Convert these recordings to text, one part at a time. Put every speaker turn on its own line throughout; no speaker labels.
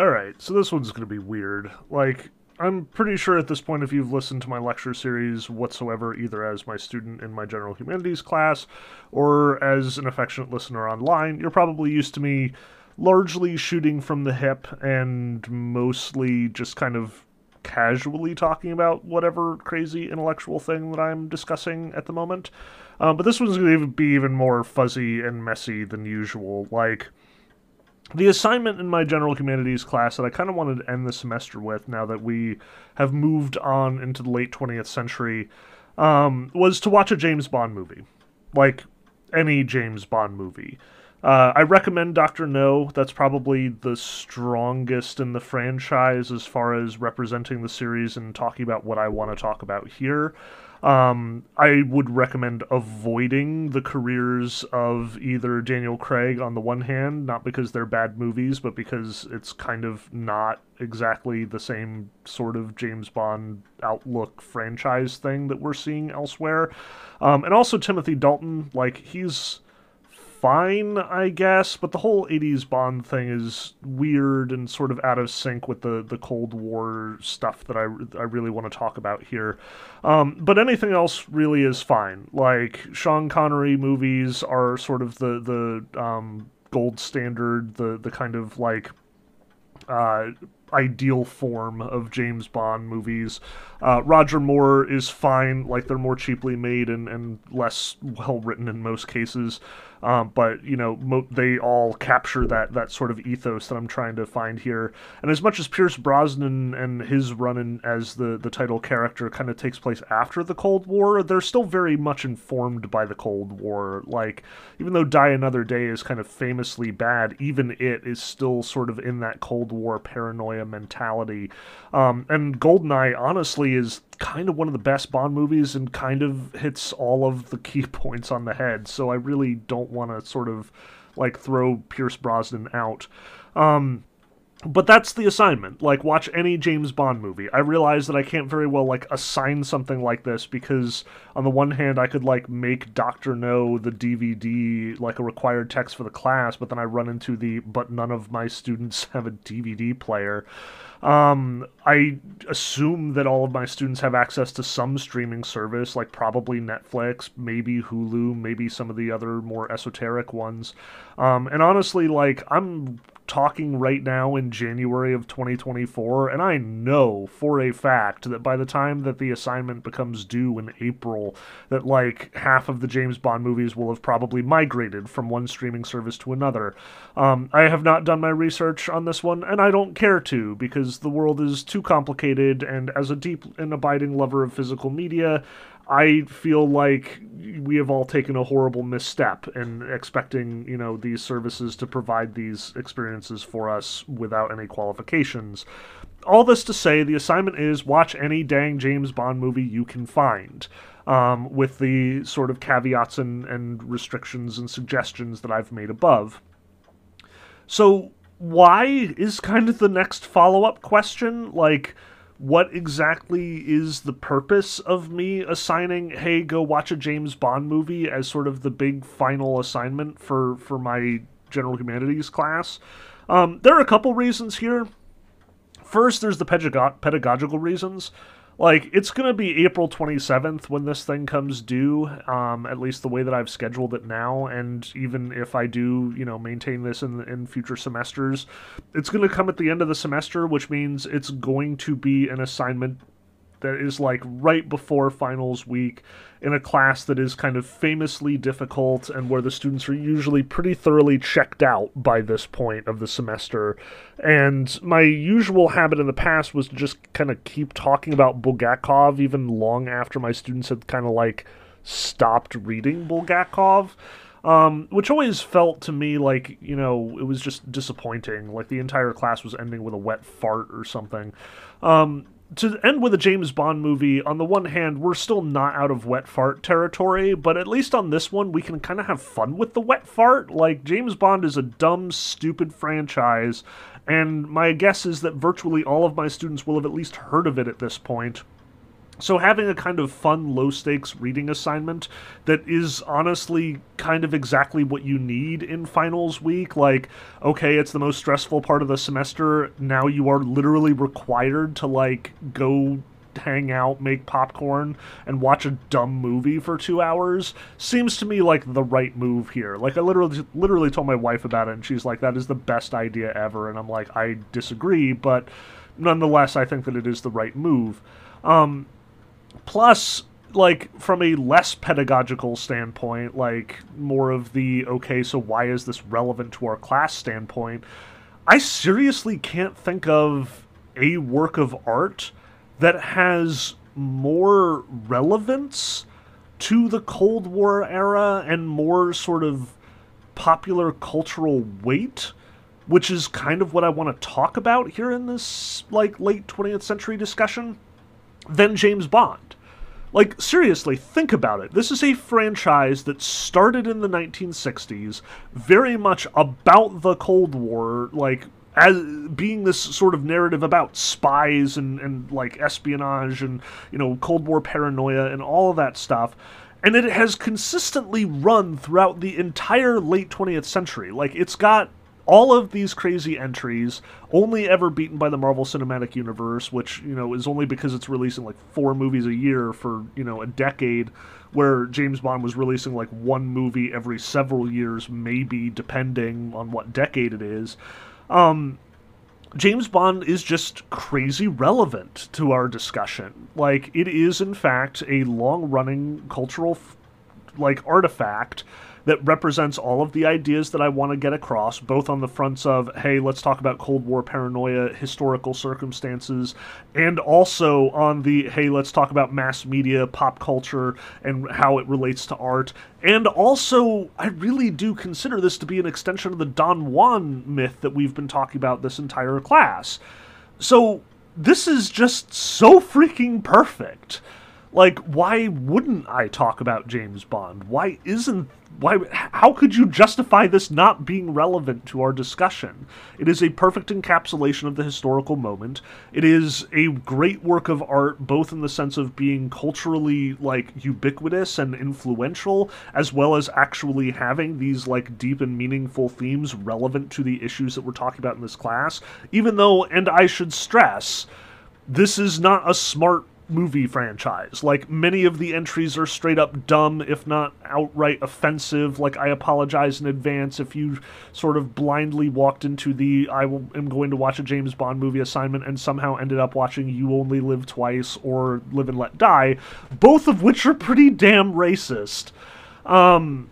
Alright, so this one's going to be weird. Like, I'm pretty sure at this point, if you've listened to my lecture series whatsoever, either as my student in my general humanities class or as an affectionate listener online, you're probably used to me largely shooting from the hip and mostly just kind of casually talking about whatever crazy intellectual thing that I'm discussing at the moment. Um, but this one's going to be even more fuzzy and messy than usual. Like, the assignment in my general humanities class that I kind of wanted to end the semester with, now that we have moved on into the late 20th century, um, was to watch a James Bond movie. Like any James Bond movie. Uh, I recommend Dr. No. That's probably the strongest in the franchise as far as representing the series and talking about what I want to talk about here. Um, I would recommend avoiding the careers of either Daniel Craig on the one hand, not because they're bad movies, but because it's kind of not exactly the same sort of James Bond outlook franchise thing that we're seeing elsewhere. Um, and also Timothy Dalton, like, he's fine, I guess, but the whole 80s Bond thing is weird and sort of out of sync with the, the Cold War stuff that I, I really want to talk about here. Um, but anything else really is fine. Like, Sean Connery movies are sort of the, the um, gold standard, the, the kind of like. Uh, ideal form of James Bond movies. Uh, Roger Moore is fine, like they're more cheaply made and, and less well written in most cases. Um, but you know, mo- they all capture that that sort of ethos that I'm trying to find here. And as much as Pierce Brosnan and his run in as the the title character kind of takes place after the Cold War, they're still very much informed by the Cold War. Like even though Die Another Day is kind of famously bad, even it is still sort of in that Cold War paranoia mentality. Um, and Goldeneye, honestly, is kind of one of the best Bond movies and kind of hits all of the key points on the head. So I really don't want to sort of like throw Pierce Brosnan out. Um, but that's the assignment. Like, watch any James Bond movie. I realize that I can't very well like assign something like this because, on the one hand, I could like make Doctor No the DVD like a required text for the class, but then I run into the but none of my students have a DVD player. Um, I assume that all of my students have access to some streaming service, like probably Netflix, maybe Hulu, maybe some of the other more esoteric ones. Um, and honestly, like, I'm talking right now in January of 2024, and I know for a fact that by the time that the assignment becomes due in April, that like half of the James Bond movies will have probably migrated from one streaming service to another. Um, I have not done my research on this one, and I don't care to because the world is too complicated, and as a deep and abiding lover of physical media, I feel like we have all taken a horrible misstep in expecting, you know, these services to provide these experiences for us without any qualifications. All this to say, the assignment is watch any dang James Bond movie you can find, um, with the sort of caveats and, and restrictions and suggestions that I've made above. So, why is kind of the next follow up question? Like, what exactly is the purpose of me assigning hey go watch a james bond movie as sort of the big final assignment for for my general humanities class? Um, there are a couple reasons here. First there's the pedagogical reasons like it's going to be April 27th when this thing comes due um, at least the way that I've scheduled it now. And even if I do you know maintain this in in future semesters it's going to come at the end of the semester which means it's going to be an assignment that is like right before finals week in a class that is kind of famously difficult and where the students are usually pretty thoroughly checked out by this point of the semester. And my usual habit in the past was to just kind of keep talking about Bulgakov even long after my students had kind of like stopped reading Bulgakov. Um, which always felt to me like you know it was just disappointing like the entire class was ending with a wet fart or something um, to end with a James Bond movie, on the one hand, we're still not out of wet fart territory, but at least on this one, we can kind of have fun with the wet fart. Like, James Bond is a dumb, stupid franchise, and my guess is that virtually all of my students will have at least heard of it at this point. So having a kind of fun, low stakes reading assignment that is honestly kind of exactly what you need in finals week, like okay, it's the most stressful part of the semester. Now you are literally required to like go hang out, make popcorn, and watch a dumb movie for two hours seems to me like the right move here. Like I literally literally told my wife about it, and she's like, "That is the best idea ever," and I'm like, "I disagree," but nonetheless, I think that it is the right move. Um, plus, like from a less pedagogical standpoint, like more of the okay, so why is this relevant to our class standpoint? I seriously can't think of a work of art that has more relevance to the Cold War era and more sort of popular cultural weight, which is kind of what I want to talk about here in this like late 20th century discussion, than James Bond. Like, seriously, think about it. This is a franchise that started in the 1960s, very much about the Cold War, like, as being this sort of narrative about spies and, and like espionage and you know Cold War paranoia and all of that stuff. And it has consistently run throughout the entire late 20th century. Like it's got all of these crazy entries, only ever beaten by the Marvel Cinematic Universe, which, you know, is only because it's releasing like four movies a year for, you know, a decade, where James Bond was releasing like one movie every several years, maybe, depending on what decade it is. Um, James Bond is just crazy relevant to our discussion. Like, it is, in fact, a long running cultural, like, artifact that represents all of the ideas that I want to get across, both on the fronts of, hey, let's talk about Cold War paranoia, historical circumstances, and also on the, hey, let's talk about mass media, pop culture, and how it relates to art. And also, I really do consider this to be an extension of the Don Juan myth that we've been talking about this entire class. So, this is just so freaking perfect. Like, why wouldn't I talk about James Bond? Why isn't why how could you justify this not being relevant to our discussion? It is a perfect encapsulation of the historical moment. It is a great work of art both in the sense of being culturally like ubiquitous and influential as well as actually having these like deep and meaningful themes relevant to the issues that we're talking about in this class. Even though and I should stress this is not a smart movie franchise. Like many of the entries are straight up dumb, if not outright offensive. Like I apologize in advance if you sort of blindly walked into the I will, am going to watch a James Bond movie assignment and somehow ended up watching You Only Live Twice or Live and Let Die, both of which are pretty damn racist. Um,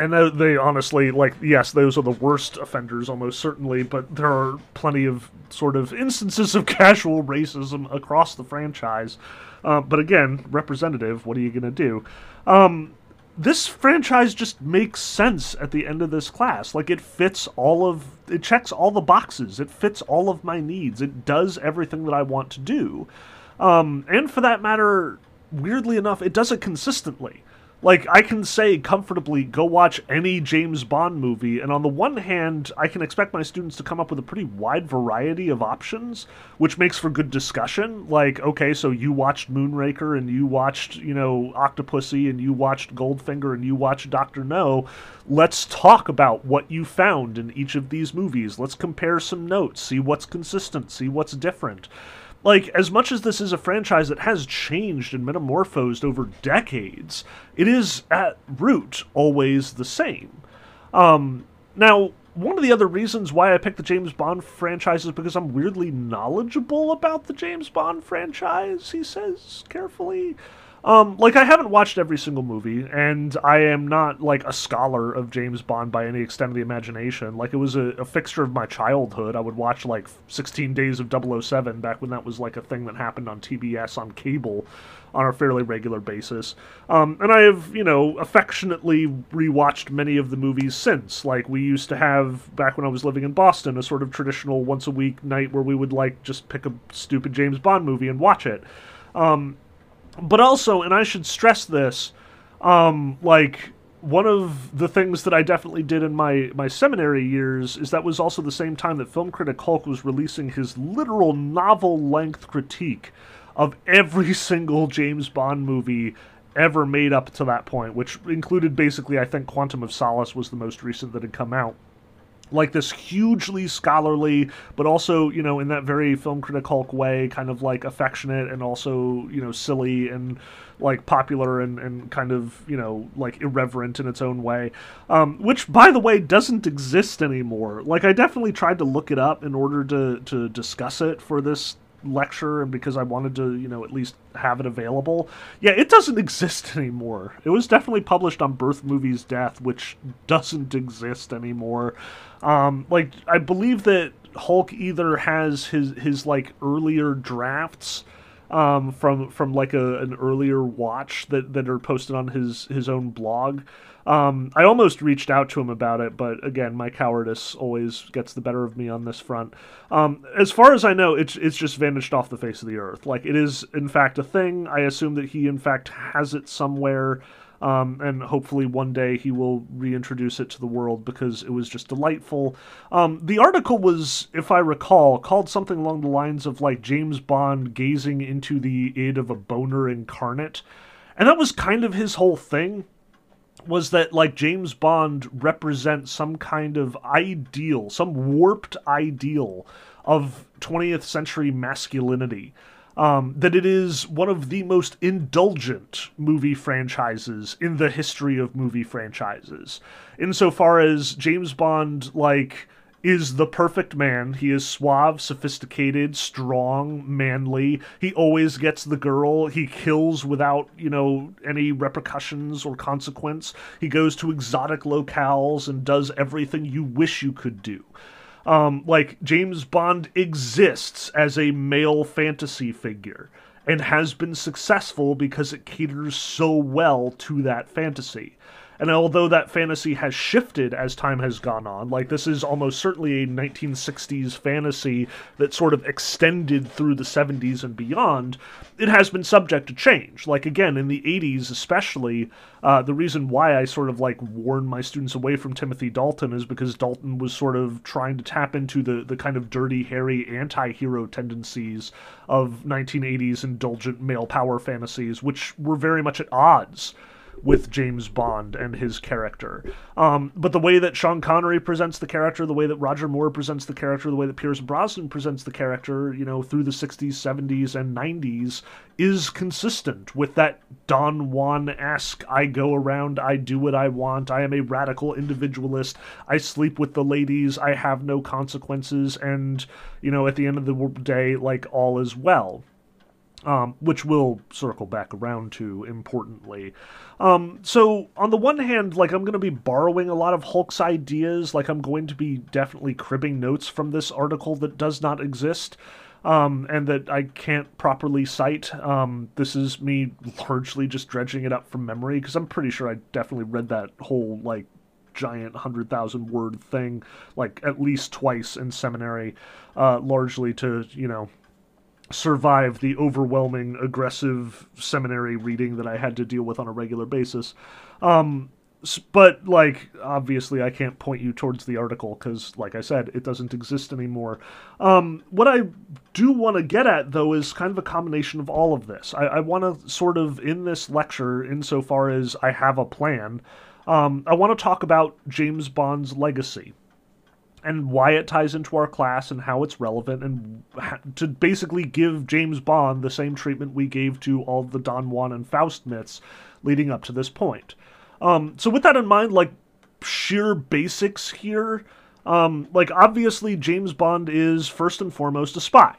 and they, honestly like yes those are the worst offenders almost certainly but there are plenty of sort of instances of casual racism across the franchise. Uh, but again representative what are you going to do? Um, this franchise just makes sense at the end of this class. Like it fits all of it checks all the boxes. It fits all of my needs. It does everything that i want to do. Um, and for that matter weirdly enough it does it consistently like I can say comfortably, go watch any James Bond movie, and on the one hand, I can expect my students to come up with a pretty wide variety of options, which makes for good discussion. Like, okay, so you watched Moonraker, and you watched, you know, Octopussy, and you watched Goldfinger, and you watched Doctor No. Let's talk about what you found in each of these movies. Let's compare some notes, see what's consistent, see what's different like as much as this is a franchise that has changed and metamorphosed over decades it is at root always the same. Um, now one of the other reasons why i picked the james bond franchise is because i'm weirdly knowledgeable about the james bond franchise he says carefully um, like I haven't watched every single movie, and I am not like a scholar of James Bond by any extent of the imagination. Like it was a, a fixture of my childhood. I would watch like 16 Days of 007 back when that was like a thing that happened on TBS on cable on a fairly regular basis. Um, and I have, you know, affectionately rewatched many of the movies since. Like we used to have back when I was living in Boston, a sort of traditional once a week night where we would like just pick a stupid James Bond movie and watch it. Um, but also, and I should stress this, um, like one of the things that I definitely did in my my seminary years is that was also the same time that film critic Hulk was releasing his literal novel length critique of every single James Bond movie ever made up to that point, which included basically, I think, Quantum of Solace was the most recent that had come out like this hugely scholarly, but also, you know, in that very film critic Hulk way, kind of like affectionate and also, you know, silly and like popular and, and kind of, you know, like irreverent in its own way. Um, which, by the way, doesn't exist anymore. Like, I definitely tried to look it up in order to, to discuss it for this lecture and because I wanted to, you know, at least have it available. Yeah, it doesn't exist anymore. It was definitely published on Birth Movies Death, which doesn't exist anymore. Um, like I believe that Hulk either has his his like earlier drafts um, from from like a an earlier watch that that are posted on his his own blog. Um, I almost reached out to him about it, but again, my cowardice always gets the better of me on this front. Um, as far as I know, it's it's just vanished off the face of the earth. Like it is, in fact, a thing. I assume that he, in fact, has it somewhere. Um, and hopefully one day he will reintroduce it to the world because it was just delightful. Um, the article was, if I recall, called something along the lines of like James Bond gazing into the id of a boner incarnate. And that was kind of his whole thing was that like James Bond represents some kind of ideal, some warped ideal of 20th century masculinity. Um, that it is one of the most indulgent movie franchises in the history of movie franchises. Insofar as James Bond, like, is the perfect man. He is suave, sophisticated, strong, manly. He always gets the girl. He kills without, you know, any repercussions or consequence. He goes to exotic locales and does everything you wish you could do. Um, like, James Bond exists as a male fantasy figure and has been successful because it caters so well to that fantasy. And although that fantasy has shifted as time has gone on, like this is almost certainly a 1960s fantasy that sort of extended through the 70s and beyond, it has been subject to change. Like again, in the 80s especially, uh, the reason why I sort of like warn my students away from Timothy Dalton is because Dalton was sort of trying to tap into the, the kind of dirty, hairy anti-hero tendencies of 1980s indulgent male power fantasies, which were very much at odds with James Bond and his character. Um, but the way that Sean Connery presents the character, the way that Roger Moore presents the character, the way that Pierce Brosnan presents the character, you know, through the 60s, 70s, and 90s is consistent with that Don Juan esque I go around, I do what I want, I am a radical individualist, I sleep with the ladies, I have no consequences, and, you know, at the end of the day, like, all is well um, which we'll circle back around to importantly. Um, so, on the one hand, like I'm going to be borrowing a lot of Hulk's ideas, like I'm going to be definitely cribbing notes from this article that does not exist. Um, and that I can't properly cite. Um, this is me largely just dredging it up from memory because I'm pretty sure I definitely read that whole like giant hundred thousand word thing like at least twice in seminary, uh, largely to you know survive the overwhelming aggressive seminary reading that I had to deal with on a regular basis. Um, but like obviously I can't point you towards the article because like I said it doesn't exist anymore. Um, what I do want to get at though is kind of a combination of all of this. I, I want to sort of in this lecture, insofar as I have a plan, um, I want to talk about James Bond's legacy and why it ties into our class and how it's relevant and to basically give James Bond the same treatment we gave to all the Don Juan and Faust myths leading up to this point. Um, so with that in mind, like sheer basics here, um, like obviously James Bond is first and foremost a spy.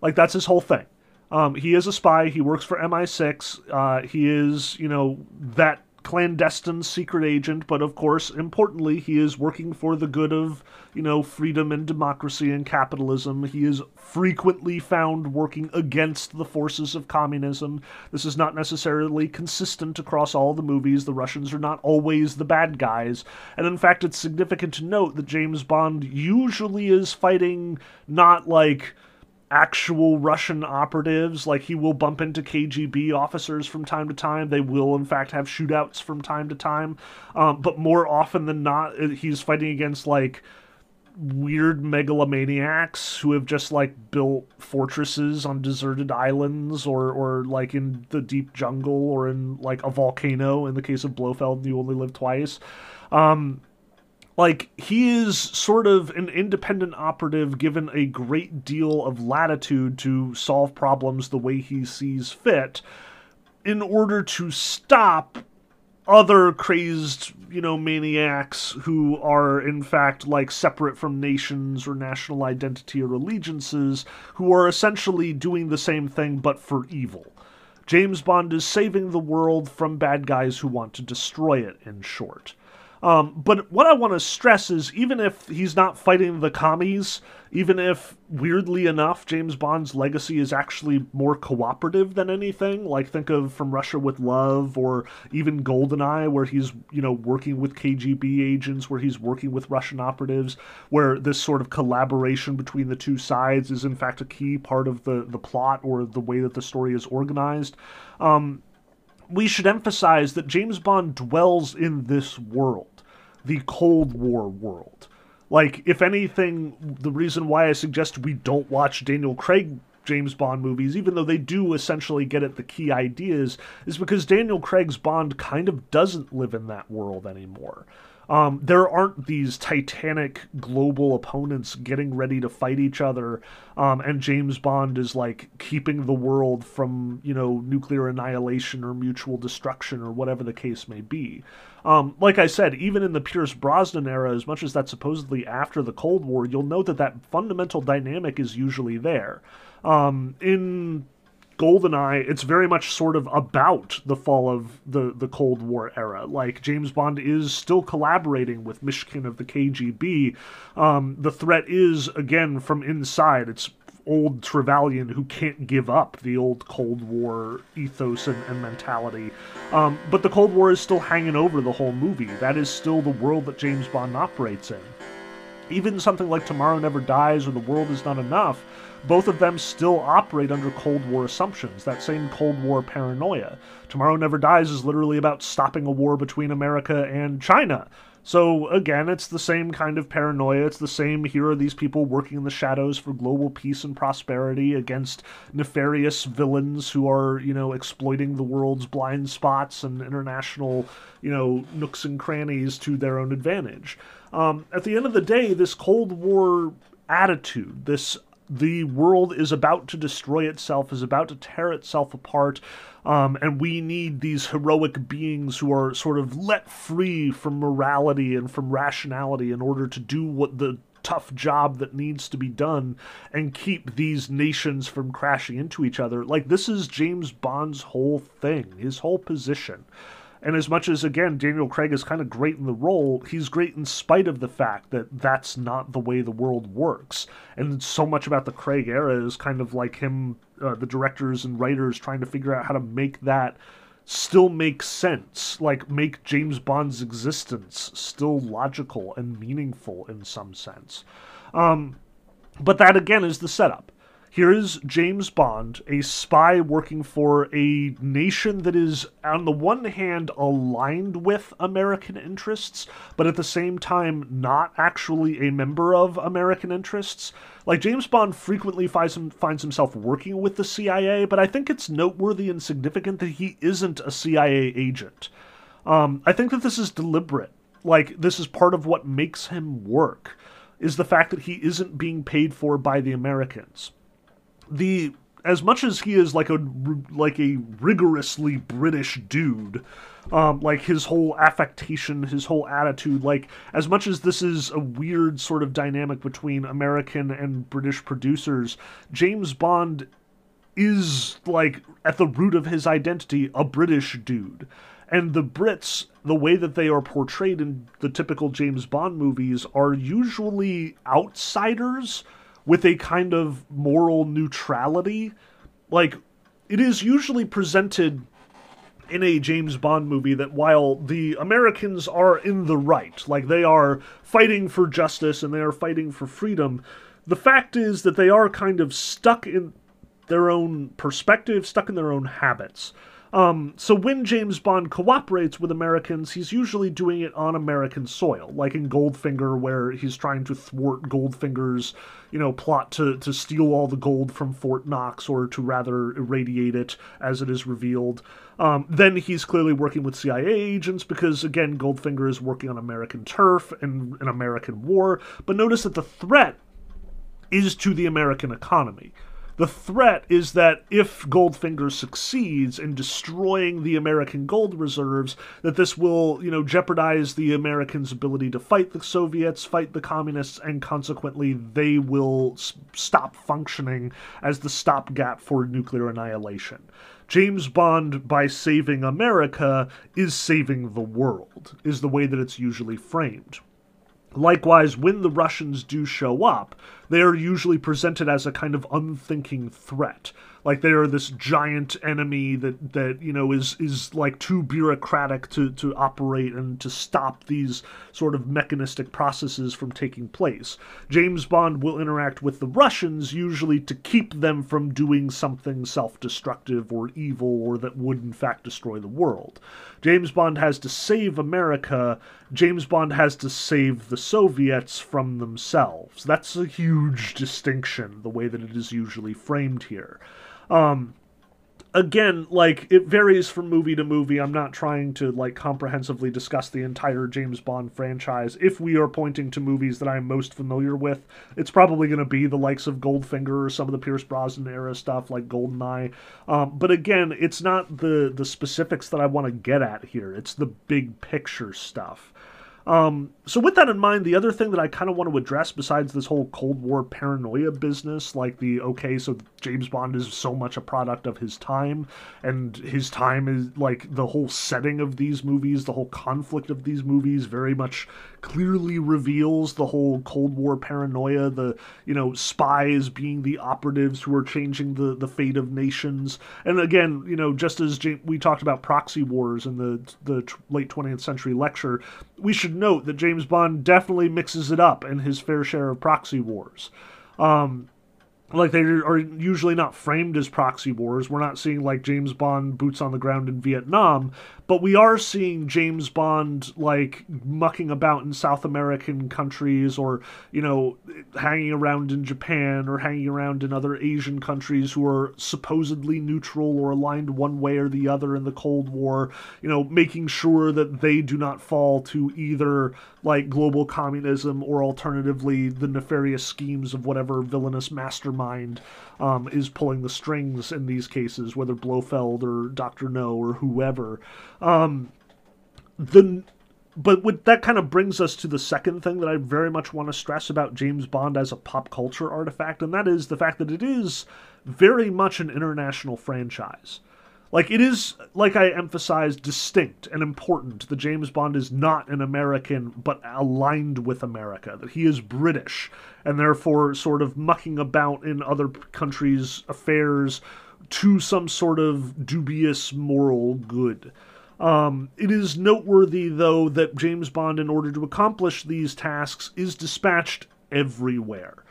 Like that's his whole thing. Um, he is a spy. He works for MI6. Uh, he is, you know, that clandestine secret agent, but of course, importantly, he is working for the good of, you know, freedom and democracy and capitalism. He is frequently found working against the forces of communism. This is not necessarily consistent across all the movies. The Russians are not always the bad guys. And in fact, it's significant to note that James Bond usually is fighting not like actual Russian operatives. Like he will bump into KGB officers from time to time. They will, in fact, have shootouts from time to time. Um, but more often than not, uh, he's fighting against like weird megalomaniacs who have just like built fortresses on deserted islands or or like in the deep jungle or in like a volcano in the case of Blofeld you only live twice. Um like he is sort of an independent operative given a great deal of latitude to solve problems the way he sees fit in order to stop other crazed, you know, maniacs who are in fact like separate from nations or national identity or allegiances, who are essentially doing the same thing but for evil. James Bond is saving the world from bad guys who want to destroy it, in short. Um, but what I want to stress is even if he's not fighting the commies, even if weirdly enough James Bond's legacy is actually more cooperative than anything, like think of From Russia with Love or even Goldeneye, where he's you know working with KGB agents, where he's working with Russian operatives, where this sort of collaboration between the two sides is in fact a key part of the the plot or the way that the story is organized. Um, we should emphasize that James Bond dwells in this world the Cold War world. Like, if anything, the reason why I suggest we don't watch Daniel Craig James Bond movies, even though they do essentially get at the key ideas, is because Daniel Craig's Bond kind of doesn't live in that world anymore. Um, there aren't these titanic global opponents getting ready to fight each other, um, and James Bond is like keeping the world from you know nuclear annihilation or mutual destruction or whatever the case may be. Um, like I said, even in the Pierce Brosnan era, as much as that's supposedly after the Cold War, you'll note that that fundamental dynamic is usually there. Um, in Goldeneye, it's very much sort of about the fall of the, the Cold War era. Like, James Bond is still collaborating with Mishkin of the KGB. Um, the threat is, again, from inside. It's old Trevelyan who can't give up the old Cold War ethos and, and mentality. Um, but the Cold War is still hanging over the whole movie. That is still the world that James Bond operates in. Even something like Tomorrow Never Dies or The World Is Not Enough both of them still operate under Cold War assumptions, that same Cold War paranoia. Tomorrow Never Dies is literally about stopping a war between America and China. So again, it's the same kind of paranoia. It's the same here are these people working in the shadows for global peace and prosperity against nefarious villains who are, you know, exploiting the world's blind spots and international, you know, nooks and crannies to their own advantage. Um, at the end of the day, this Cold War attitude, this the world is about to destroy itself, is about to tear itself apart, um, and we need these heroic beings who are sort of let free from morality and from rationality in order to do what the tough job that needs to be done and keep these nations from crashing into each other. Like, this is James Bond's whole thing, his whole position. And as much as, again, Daniel Craig is kind of great in the role, he's great in spite of the fact that that's not the way the world works. And so much about the Craig era is kind of like him, uh, the directors and writers trying to figure out how to make that still make sense, like make James Bond's existence still logical and meaningful in some sense. Um, but that again is the setup. Here is James Bond, a spy working for a nation that is, on the one hand, aligned with American interests, but at the same time, not actually a member of American interests. Like, James Bond frequently finds, him, finds himself working with the CIA, but I think it's noteworthy and significant that he isn't a CIA agent. Um, I think that this is deliberate. Like, this is part of what makes him work, is the fact that he isn't being paid for by the Americans the as much as he is like a like a rigorously British dude, um, like his whole affectation, his whole attitude, like as much as this is a weird sort of dynamic between American and British producers, James Bond is like at the root of his identity a British dude. And the Brits, the way that they are portrayed in the typical James Bond movies, are usually outsiders with a kind of moral neutrality. Like, it is usually presented in a James Bond movie that while the Americans are in the right, like they are fighting for justice and they are fighting for freedom, the fact is that they are kind of stuck in their own perspective, stuck in their own habits. Um, so when James Bond cooperates with Americans, he's usually doing it on American soil, like in Goldfinger, where he's trying to thwart Goldfinger's, you know, plot to to steal all the gold from Fort Knox, or to rather irradiate it, as it is revealed. Um, then he's clearly working with CIA agents because, again, Goldfinger is working on American turf and an American war. But notice that the threat is to the American economy. The threat is that if Goldfinger succeeds in destroying the American gold reserves, that this will, you know, jeopardize the Americans' ability to fight the Soviets, fight the communists, and consequently they will s- stop functioning as the stopgap for nuclear annihilation. James Bond, by saving America, is saving the world, is the way that it's usually framed. Likewise, when the Russians do show up, they are usually presented as a kind of unthinking threat. Like they are this giant enemy that, that you know is is like too bureaucratic to, to operate and to stop these sort of mechanistic processes from taking place. James Bond will interact with the Russians usually to keep them from doing something self-destructive or evil or that would in fact destroy the world. James Bond has to save America. James Bond has to save the Soviets from themselves. That's a huge distinction, the way that it is usually framed here. Um, again, like it varies from movie to movie. I'm not trying to like comprehensively discuss the entire James Bond franchise. If we are pointing to movies that I'm most familiar with, it's probably going to be the likes of Goldfinger or some of the Pierce Brosnan era stuff like Goldeneye. Um, but again, it's not the the specifics that I want to get at here. It's the big picture stuff. Um, so with that in mind, the other thing that I kind of want to address, besides this whole Cold War paranoia business, like the okay, so James Bond is so much a product of his time, and his time is like the whole setting of these movies, the whole conflict of these movies, very much clearly reveals the whole Cold War paranoia, the you know spies being the operatives who are changing the the fate of nations, and again, you know, just as J- we talked about proxy wars in the the late 20th century lecture, we should note that James Bond definitely mixes it up in his fair share of proxy wars. Um, like they are usually not framed as proxy wars. We're not seeing like James Bond boots on the ground in Vietnam, but we are seeing James Bond like mucking about in South American countries or, you know, hanging around in Japan or hanging around in other Asian countries who are supposedly neutral or aligned one way or the other in the Cold War, you know, making sure that they do not fall to either like global communism or alternatively the nefarious schemes of whatever villainous mastermind um, is pulling the strings in these cases, whether Blofeld or Dr. No or whoever. Um, the but that kind of brings us to the second thing that I very much want to stress about James Bond as a pop culture artifact, and that is the fact that it is very much an international franchise. Like it is, like I emphasized, distinct and important. The James Bond is not an American, but aligned with America. That he is British, and therefore sort of mucking about in other countries' affairs to some sort of dubious moral good. Um, it is noteworthy, though, that James Bond, in order to accomplish these tasks, is dispatched everywhere.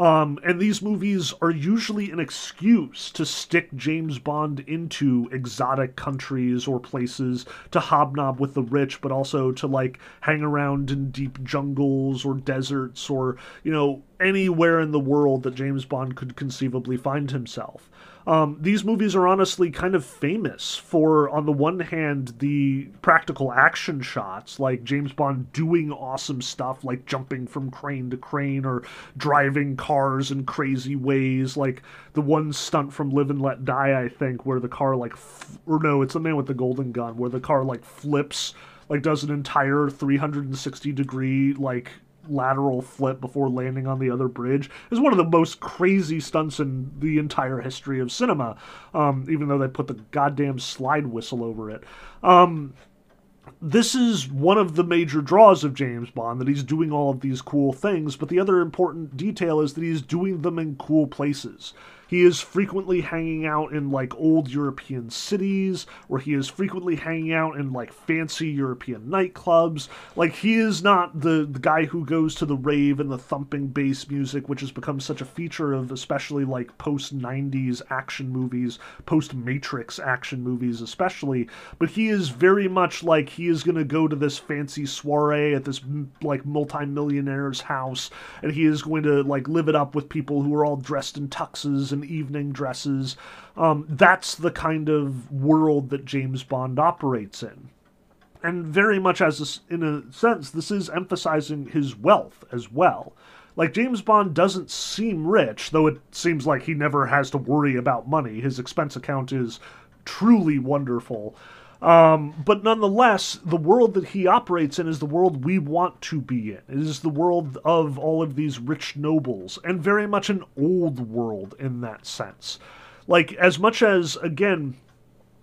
Um, and these movies are usually an excuse to stick James Bond into exotic countries or places to hobnob with the rich, but also to like hang around in deep jungles or deserts or, you know, anywhere in the world that James Bond could conceivably find himself. Um, these movies are honestly kind of famous for, on the one hand, the practical action shots, like James Bond doing awesome stuff, like jumping from crane to crane or driving cars in crazy ways, like the one stunt from Live and Let Die, I think, where the car like, f- or no, it's the man with the golden gun, where the car like flips, like does an entire 360 degree like lateral flip before landing on the other bridge is one of the most crazy stunts in the entire history of cinema. Um, even though they put the goddamn slide whistle over it. Um, this is one of the major draws of James Bond that he's doing all of these cool things, but the other important detail is that he's doing them in cool places. He is frequently hanging out in like old European cities, where he is frequently hanging out in like fancy European nightclubs. Like he is not the, the guy who goes to the rave and the thumping bass music, which has become such a feature of especially like post 90s action movies, post Matrix action movies, especially. But he is very much like he is going to go to this fancy soiree at this like multi-millionaire's house and he is going to like live it up with people who are all dressed in tuxes and evening dresses um, that's the kind of world that james bond operates in and very much as a, in a sense this is emphasizing his wealth as well like James Bond doesn't seem rich, though it seems like he never has to worry about money. His expense account is truly wonderful. Um, but nonetheless, the world that he operates in is the world we want to be in. It is the world of all of these rich nobles, and very much an old world in that sense. Like, as much as, again,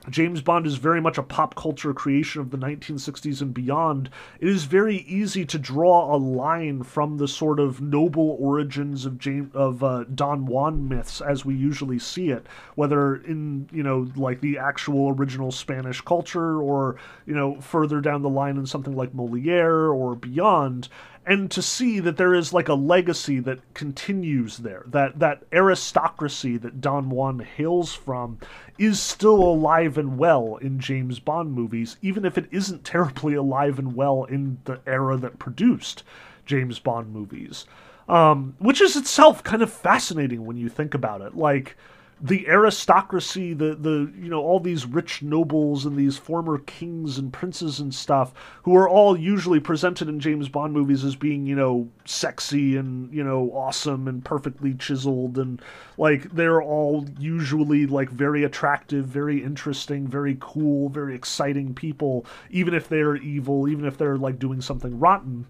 James Bond is very much a pop culture creation of the 1960s and beyond. It is very easy to draw a line from the sort of noble origins of James of uh, Don Juan myths as we usually see it, whether in you know like the actual original Spanish culture or you know further down the line in something like Moliere or beyond and to see that there is like a legacy that continues there that that aristocracy that Don Juan hails from is still alive and well in James Bond movies even if it isn't terribly alive and well in the era that produced James Bond movies. Um, which is itself kind of fascinating when you think about it. Like the aristocracy, the the you know all these rich nobles and these former kings and princes and stuff, who are all usually presented in James Bond movies as being you know sexy and you know awesome and perfectly chiseled and like they're all usually like very attractive, very interesting, very cool, very exciting people, even if they're evil, even if they're like doing something rotten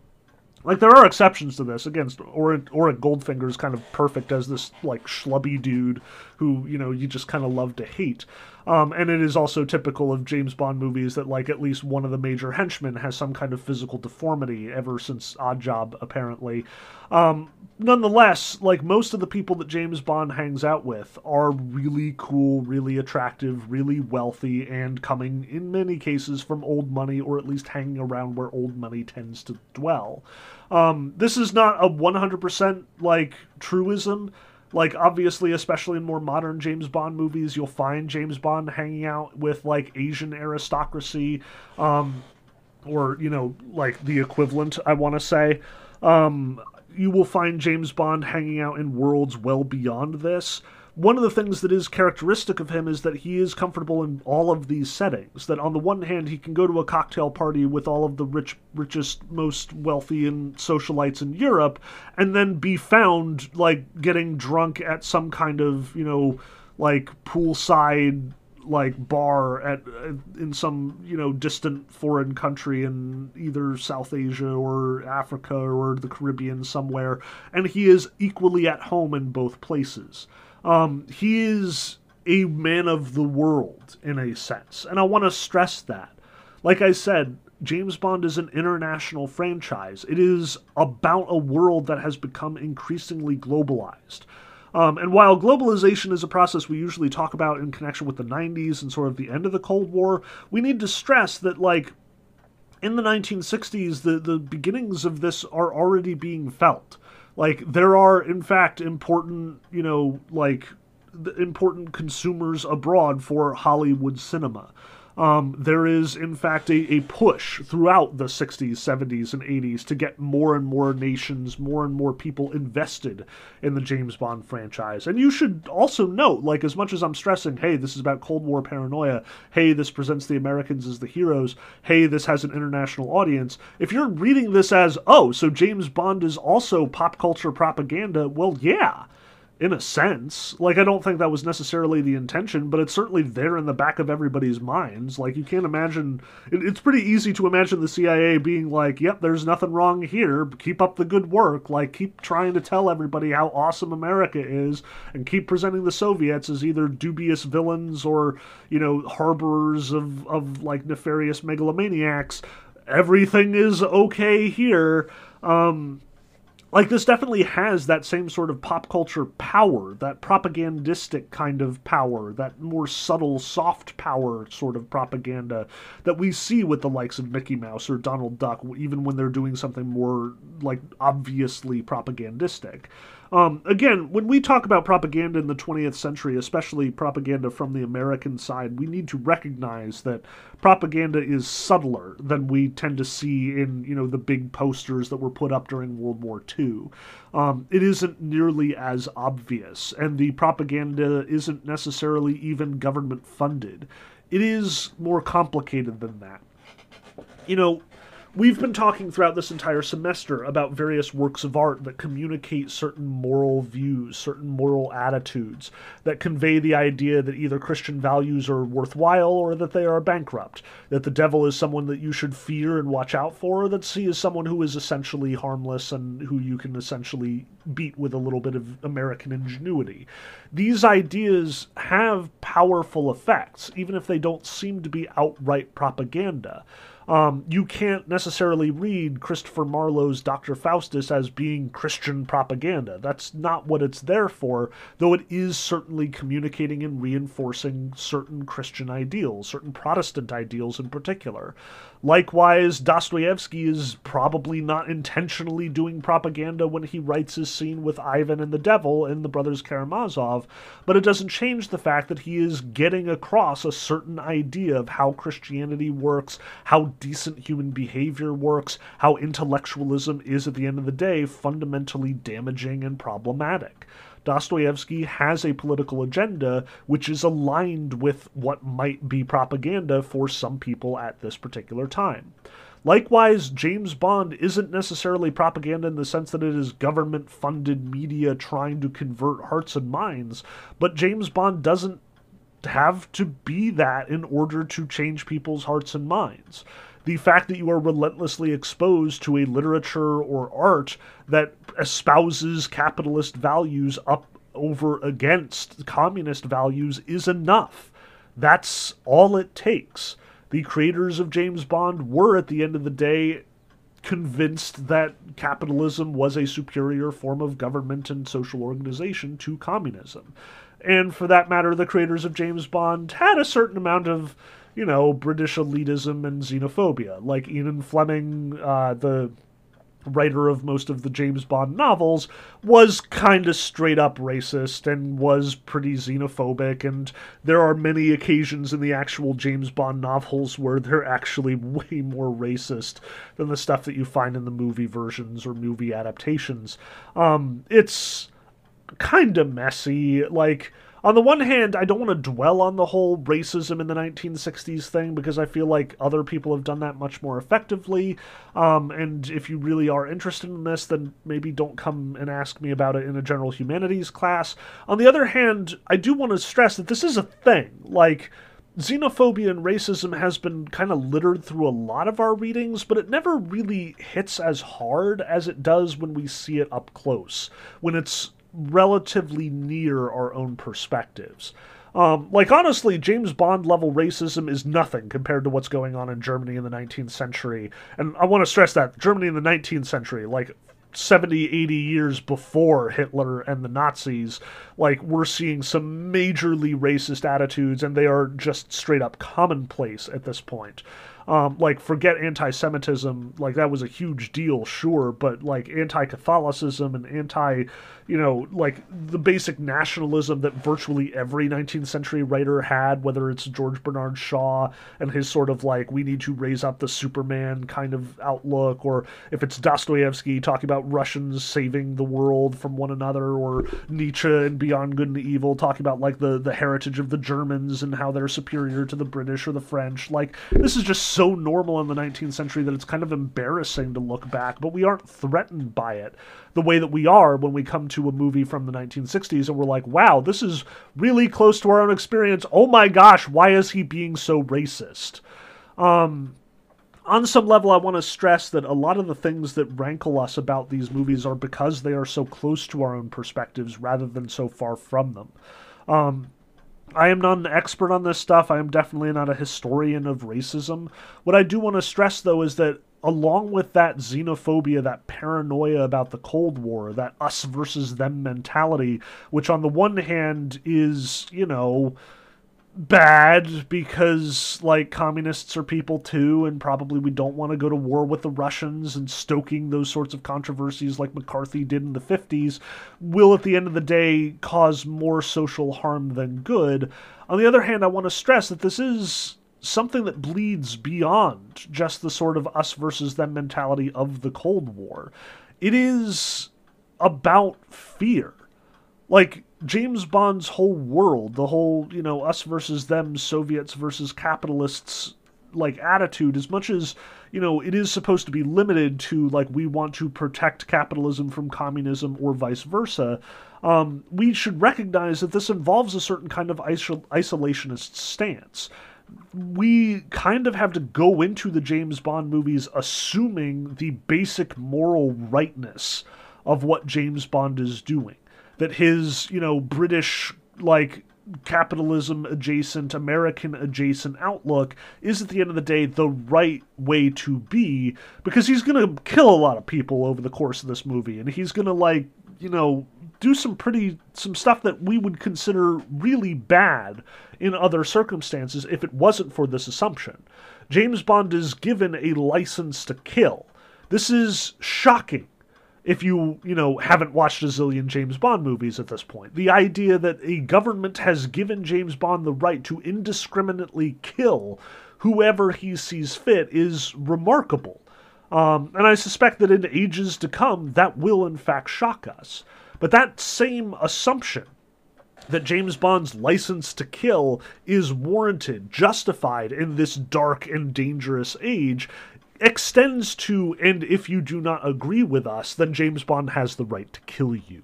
like there are exceptions to this. Against or Auric Goldfinger is kind of perfect as this like schlubby dude who you know you just kind of love to hate. Um, and it is also typical of James Bond movies that like at least one of the major henchmen has some kind of physical deformity ever since Oddjob apparently. Um, nonetheless, like most of the people that James Bond hangs out with are really cool, really attractive, really wealthy, and coming in many cases from old money or at least hanging around where old money tends to dwell. Um, this is not a 100% like truism. Like, obviously, especially in more modern James Bond movies, you'll find James Bond hanging out with like Asian aristocracy, um, or, you know, like the equivalent, I want to say. Um, you will find James Bond hanging out in worlds well beyond this one of the things that is characteristic of him is that he is comfortable in all of these settings. That on the one hand, he can go to a cocktail party with all of the rich, richest, most wealthy and socialites in Europe, and then be found like getting drunk at some kind of you know like poolside like bar at uh, in some you know distant foreign country in either South Asia or Africa or the Caribbean somewhere, and he is equally at home in both places. Um, he is a man of the world in a sense, and I want to stress that. Like I said, James Bond is an international franchise. It is about a world that has become increasingly globalized. Um, and while globalization is a process we usually talk about in connection with the 90s and sort of the end of the Cold War, we need to stress that, like, in the 1960s, the, the beginnings of this are already being felt. Like there are in fact important, you know, like important consumers abroad for Hollywood cinema. Um, there is, in fact, a, a push throughout the 60s, 70s, and 80s to get more and more nations, more and more people invested in the James Bond franchise. And you should also note, like, as much as I'm stressing, hey, this is about Cold War paranoia, hey, this presents the Americans as the heroes, hey, this has an international audience, if you're reading this as, oh, so James Bond is also pop culture propaganda, well, yeah in a sense. Like, I don't think that was necessarily the intention, but it's certainly there in the back of everybody's minds. Like, you can't imagine. It, it's pretty easy to imagine the CIA being like, yep, there's nothing wrong here. Keep up the good work. Like, keep trying to tell everybody how awesome America is, and keep presenting the Soviets as either dubious villains or, you know, harborers of, of like, nefarious megalomaniacs. Everything is okay here. Um, like this definitely has that same sort of pop culture power, that propagandistic kind of power, that more subtle, soft power sort of propaganda that we see with the likes of Mickey Mouse or Donald Duck, even when they're doing something more like obviously propagandistic. Um, again, when we talk about propaganda in the 20th century, especially propaganda from the American side, we need to recognize that propaganda is subtler than we tend to see in you know the big posters that were put up during World War II. Um, it isn't nearly as obvious, and the propaganda isn't necessarily even government funded. It is more complicated than that. You know, We've been talking throughout this entire semester about various works of art that communicate certain moral views, certain moral attitudes, that convey the idea that either Christian values are worthwhile or that they are bankrupt, that the devil is someone that you should fear and watch out for, or that he is someone who is essentially harmless and who you can essentially beat with a little bit of American ingenuity. These ideas have powerful effects, even if they don't seem to be outright propaganda. Um, you can't necessarily read Christopher Marlowe's Dr. Faustus as being Christian propaganda. That's not what it's there for, though it is certainly communicating and reinforcing certain Christian ideals, certain Protestant ideals in particular. Likewise, Dostoevsky is probably not intentionally doing propaganda when he writes his scene with Ivan and the devil in The Brothers Karamazov, but it doesn't change the fact that he is getting across a certain idea of how Christianity works, how decent human behavior works, how intellectualism is, at the end of the day, fundamentally damaging and problematic. Dostoevsky has a political agenda which is aligned with what might be propaganda for some people at this particular time. Likewise, James Bond isn't necessarily propaganda in the sense that it is government funded media trying to convert hearts and minds, but James Bond doesn't have to be that in order to change people's hearts and minds the fact that you are relentlessly exposed to a literature or art that espouses capitalist values up over against communist values is enough. That's all it takes. The creators of James Bond were, at the end of the day, convinced that capitalism was a superior form of government and social organization to communism. And for that matter, the creators of James Bond had a certain amount of you know, British elitism and xenophobia. Like Ian Fleming, uh, the writer of most of the James Bond novels, was kind of straight up racist and was pretty xenophobic. And there are many occasions in the actual James Bond novels where they're actually way more racist than the stuff that you find in the movie versions or movie adaptations. Um, it's kind of messy. Like, on the one hand, I don't want to dwell on the whole racism in the 1960s thing because I feel like other people have done that much more effectively. Um, and if you really are interested in this, then maybe don't come and ask me about it in a general humanities class. On the other hand, I do want to stress that this is a thing. Like, xenophobia and racism has been kind of littered through a lot of our readings, but it never really hits as hard as it does when we see it up close. When it's relatively near our own perspectives. Um, like, honestly, James Bond level racism is nothing compared to what's going on in Germany in the 19th century. And I want to stress that Germany in the 19th century, like 70, 80 years before Hitler and the Nazis, like, we're seeing some majorly racist attitudes, and they are just straight up commonplace at this point. Um, like, forget anti Semitism, like, that was a huge deal, sure, but, like, anti Catholicism and anti you know, like the basic nationalism that virtually every 19th century writer had, whether it's George Bernard Shaw and his sort of like, we need to raise up the Superman kind of outlook, or if it's Dostoevsky talking about Russians saving the world from one another, or Nietzsche and Beyond Good and Evil talking about like the, the heritage of the Germans and how they're superior to the British or the French. Like, this is just so normal in the 19th century that it's kind of embarrassing to look back, but we aren't threatened by it the way that we are when we come to a movie from the 1960s and we're like, wow, this is really close to our own experience. Oh my gosh, why is he being so racist? Um, on some level, I want to stress that a lot of the things that rankle us about these movies are because they are so close to our own perspectives rather than so far from them. Um, I am not an expert on this stuff. I am definitely not a historian of racism. What I do want to stress, though, is that along with that xenophobia, that paranoia about the Cold War, that us versus them mentality, which on the one hand is, you know, bad because like communists are people too and probably we don't want to go to war with the Russians and stoking those sorts of controversies like McCarthy did in the 50s will at the end of the day cause more social harm than good. On the other hand, I want to stress that this is something that bleeds beyond just the sort of us versus them mentality of the Cold War. It is about fear. Like James Bond's whole world, the whole, you know, us versus them, Soviets versus capitalists like attitude, as much as, you know, it is supposed to be limited to like we want to protect capitalism from communism or vice versa, um, we should recognize that this involves a certain kind of isol- isolationist stance. We kind of have to go into the James Bond movies assuming the basic moral rightness of what James Bond is doing. That his, you know, British like capitalism adjacent, American adjacent outlook is at the end of the day the right way to be because he's going to kill a lot of people over the course of this movie and he's going to like, you know, do some pretty some stuff that we would consider really bad in other circumstances if it wasn't for this assumption. James Bond is given a license to kill. This is shocking if you, you know, haven't watched a zillion James Bond movies at this point. The idea that a government has given James Bond the right to indiscriminately kill whoever he sees fit is remarkable. Um, and I suspect that in ages to come, that will in fact shock us. But that same assumption that James Bond's license to kill is warranted, justified in this dark and dangerous age extends to, and if you do not agree with us, then James Bond has the right to kill you.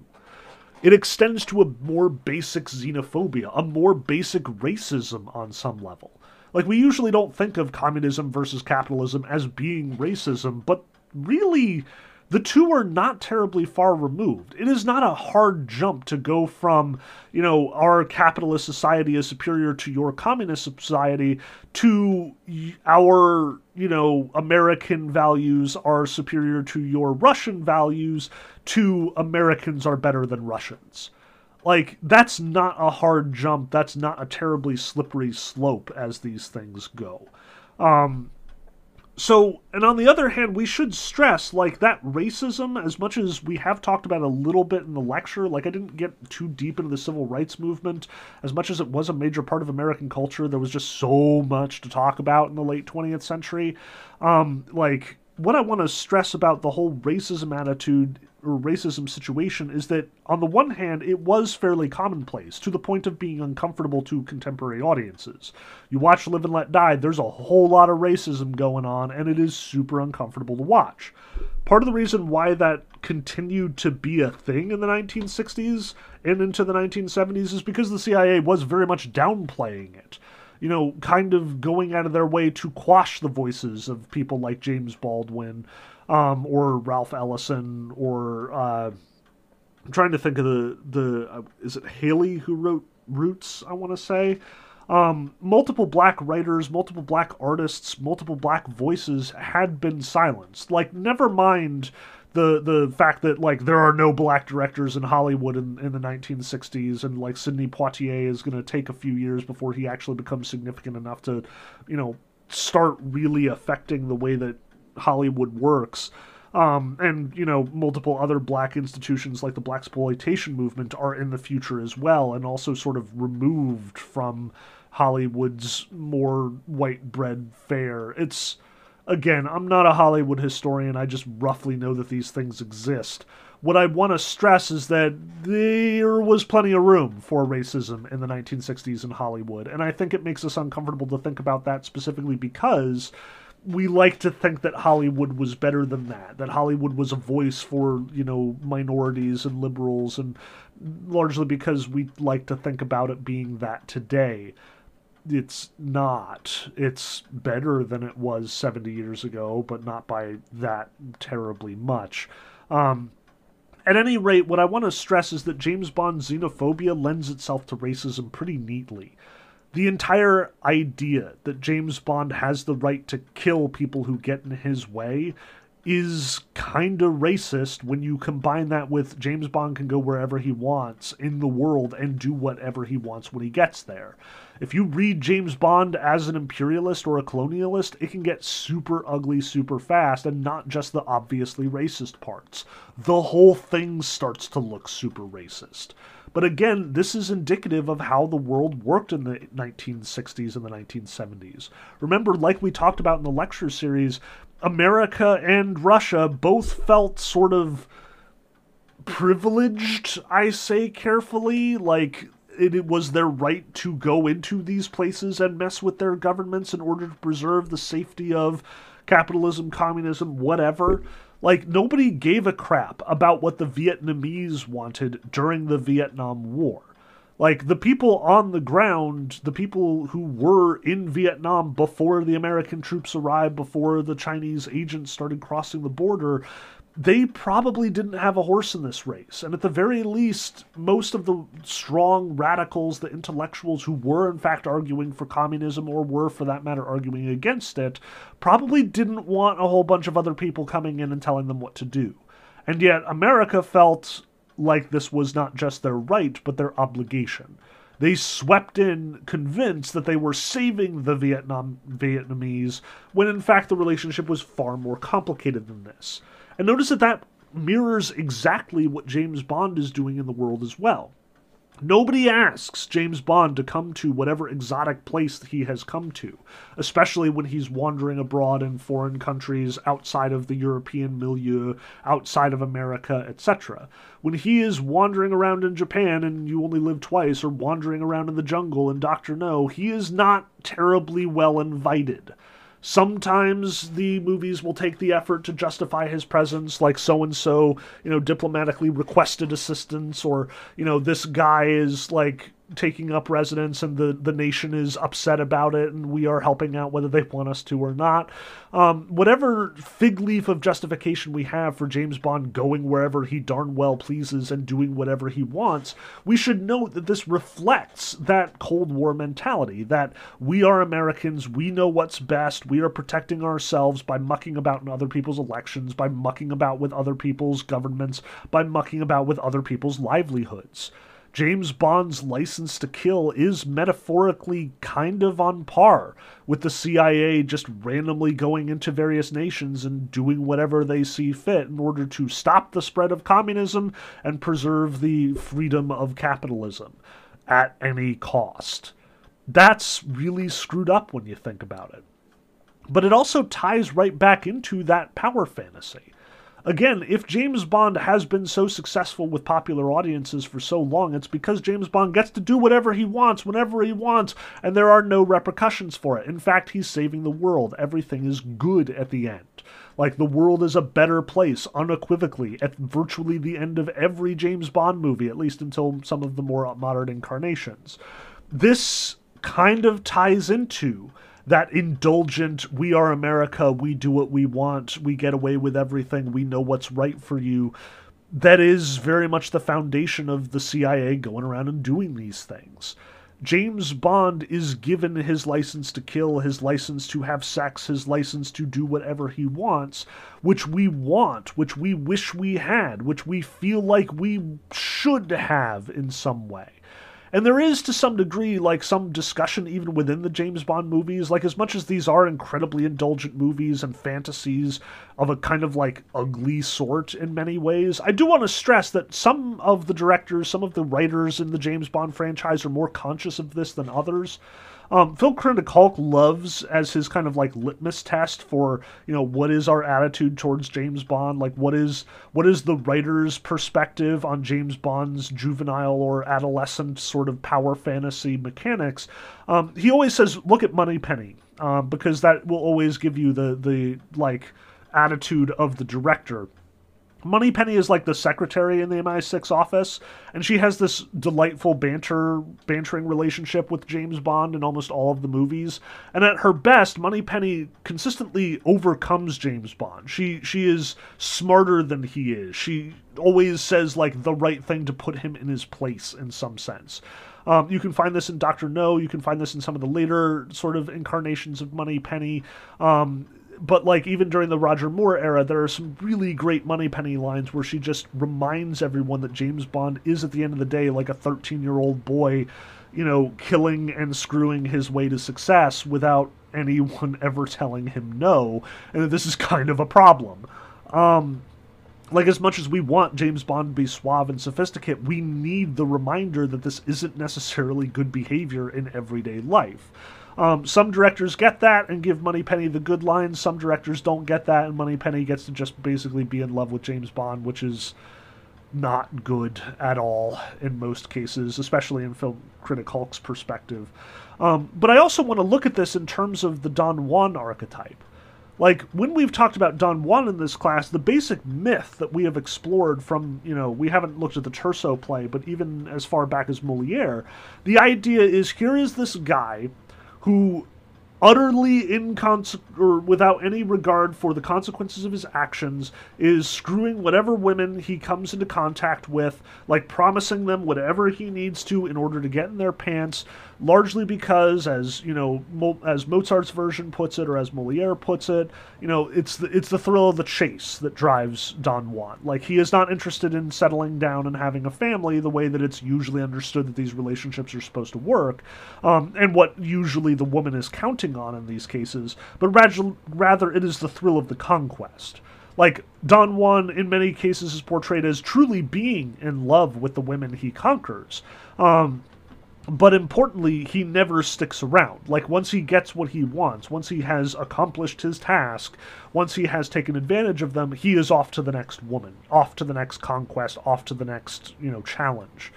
It extends to a more basic xenophobia, a more basic racism on some level. Like, we usually don't think of communism versus capitalism as being racism, but really, the two are not terribly far removed. It is not a hard jump to go from, you know, our capitalist society is superior to your communist society to our, you know, American values are superior to your Russian values to Americans are better than Russians. Like, that's not a hard jump. That's not a terribly slippery slope as these things go. Um, so, and on the other hand, we should stress like that racism, as much as we have talked about a little bit in the lecture, like I didn't get too deep into the civil rights movement, as much as it was a major part of American culture, there was just so much to talk about in the late 20th century. Um, like, what I want to stress about the whole racism attitude or racism situation is that, on the one hand, it was fairly commonplace to the point of being uncomfortable to contemporary audiences. You watch Live and Let Die, there's a whole lot of racism going on, and it is super uncomfortable to watch. Part of the reason why that continued to be a thing in the 1960s and into the 1970s is because the CIA was very much downplaying it you know, kind of going out of their way to quash the voices of people like James Baldwin um, or Ralph Ellison or uh, I'm trying to think of the the uh, is it Haley who wrote Roots? I want to say. Um, multiple black writers, multiple black artists, multiple black voices had been silenced. Like, never mind the the fact that like there are no black directors in Hollywood in, in the 1960s, and like Sidney Poitier is going to take a few years before he actually becomes significant enough to, you know, start really affecting the way that Hollywood works. Um, and you know multiple other black institutions like the blaxploitation movement are in the future as well and also sort of removed from hollywood's more white bread fare it's Again, I'm not a Hollywood historian, I just roughly know that these things exist. What I want to stress is that there was plenty of room for racism in the 1960s in Hollywood, and I think it makes us uncomfortable to think about that specifically because we like to think that Hollywood was better than that, that Hollywood was a voice for, you know, minorities and liberals, and largely because we like to think about it being that today it's not. It's better than it was 70 years ago, but not by that terribly much. Um, at any rate, what I want to stress is that James Bond's xenophobia lends itself to racism pretty neatly. the entire idea that James Bond has the right to kill people who get in his way is kind of racist when you combine that with James Bond can go wherever he wants in the world and do whatever he wants when he gets there. If you read James Bond as an imperialist or a colonialist, it can get super ugly super fast and not just the obviously racist parts. The whole thing starts to look super racist. But again, this is indicative of how the world worked in the 1960s and the 1970s. Remember, like we talked about in the lecture series, America and Russia both felt sort of privileged, I say carefully. Like, it, was their right to go into these places and mess with their governments in order to preserve the safety of capitalism, communism, whatever. Like, nobody gave a crap about what the Vietnamese wanted during the Vietnam War. Like, the people on the ground, the people who were in Vietnam before the American troops arrived, before the Chinese agents started crossing the border, they probably didn't have a horse in this race. And at the very least, most of the strong radicals, the intellectuals who were in fact arguing for communism or were, for that matter, arguing against it, probably didn't want a whole bunch of other people coming in and telling them what to do. And yet, America felt like this was not just their right, but their obligation. They swept in convinced that they were saving the Vietnam Vietnamese when in fact the relationship was far more complicated than this. And notice that that mirrors exactly what James Bond is doing in the world as well. Nobody asks James Bond to come to whatever exotic place he has come to, especially when he's wandering abroad in foreign countries outside of the European milieu, outside of America, etc. When he is wandering around in Japan and you only live twice, or wandering around in the jungle in Dr. No, he is not terribly well invited. Sometimes the movies will take the effort to justify his presence, like so and so, you know, diplomatically requested assistance, or, you know, this guy is like taking up residence and the, the nation is upset about it and we are helping out whether they want us to or not. Um, whatever fig leaf of justification we have for James Bond going wherever he darn well pleases and doing whatever he wants, we should note that this reflects that Cold War mentality that we are Americans, we know what's best, we are protecting ourselves by mucking about in other people's elections, by mucking about with other people's governments, by mucking about with other people's livelihoods. James Bond's license to kill is metaphorically kind of on par with the CIA just randomly going into various nations and doing whatever they see fit in order to stop the spread of communism and preserve the freedom of capitalism at any cost. That's really screwed up when you think about it. But it also ties right back into that power fantasy. Again, if James Bond has been so successful with popular audiences for so long, it's because James Bond gets to do whatever he wants, whenever he wants, and there are no repercussions for it. In fact, he's saving the world. Everything is good at the end. Like, the world is a better place, unequivocally, at virtually the end of every James Bond movie, at least until some of the more modern incarnations. This kind of ties into that indulgent, we are America, we do what we want, we get away with everything, we know what's right for you. That is very much the foundation of the CIA going around and doing these things. James Bond is given his license to kill, his license to have sex, his license to do whatever he wants, which we want, which we wish we had, which we feel like we should have in some way. And there is to some degree like some discussion even within the James Bond movies, like as much as these are incredibly indulgent movies and fantasies of a kind of like ugly sort in many ways. I do want to stress that some of the directors, some of the writers in the James Bond franchise are more conscious of this than others. Um, Phil Hulk loves as his kind of like litmus test for you know what is our attitude towards James Bond, like what is what is the writer's perspective on James Bond's juvenile or adolescent sort of power fantasy mechanics. Um, he always says, look at Moneypenny um, because that will always give you the the like attitude of the director. Moneypenny is like the secretary in the MI6 office, and she has this delightful banter, bantering relationship with James Bond in almost all of the movies. And at her best, Moneypenny consistently overcomes James Bond. She she is smarter than he is. She always says like the right thing to put him in his place in some sense. Um, you can find this in Doctor No. You can find this in some of the later sort of incarnations of Moneypenny. Um, but like even during the Roger Moore era, there are some really great Moneypenny lines where she just reminds everyone that James Bond is at the end of the day like a 13 year old boy, you know, killing and screwing his way to success without anyone ever telling him no, and that this is kind of a problem. Um, like as much as we want James Bond to be suave and sophisticated, we need the reminder that this isn't necessarily good behavior in everyday life. Um, some directors get that and give Moneypenny the good lines. Some directors don't get that, and Moneypenny gets to just basically be in love with James Bond, which is not good at all in most cases, especially in film critic Hulk's perspective. Um, but I also want to look at this in terms of the Don Juan archetype. Like when we've talked about Don Juan in this class, the basic myth that we have explored from, you know, we haven't looked at the Tirso play, but even as far back as Moliere, the idea is here is this guy who utterly inconse- or without any regard for the consequences of his actions is screwing whatever women he comes into contact with like promising them whatever he needs to in order to get in their pants largely because, as you know, Mo- as Mozart's version puts it, or as Moliere puts it, you know, it's the, it's the thrill of the chase that drives Don Juan. Like he is not interested in settling down and having a family the way that it's usually understood that these relationships are supposed to work, um, and what usually the woman is counting on in these cases. But rather, rather, it is the thrill of the conquest like Don Juan in many cases is portrayed as truly being in love with the women he conquers. Um, but importantly, he never sticks around. Like, once he gets what he wants, once he has accomplished his task, once he has taken advantage of them, he is off to the next woman, off to the next conquest, off to the next, you know, challenge.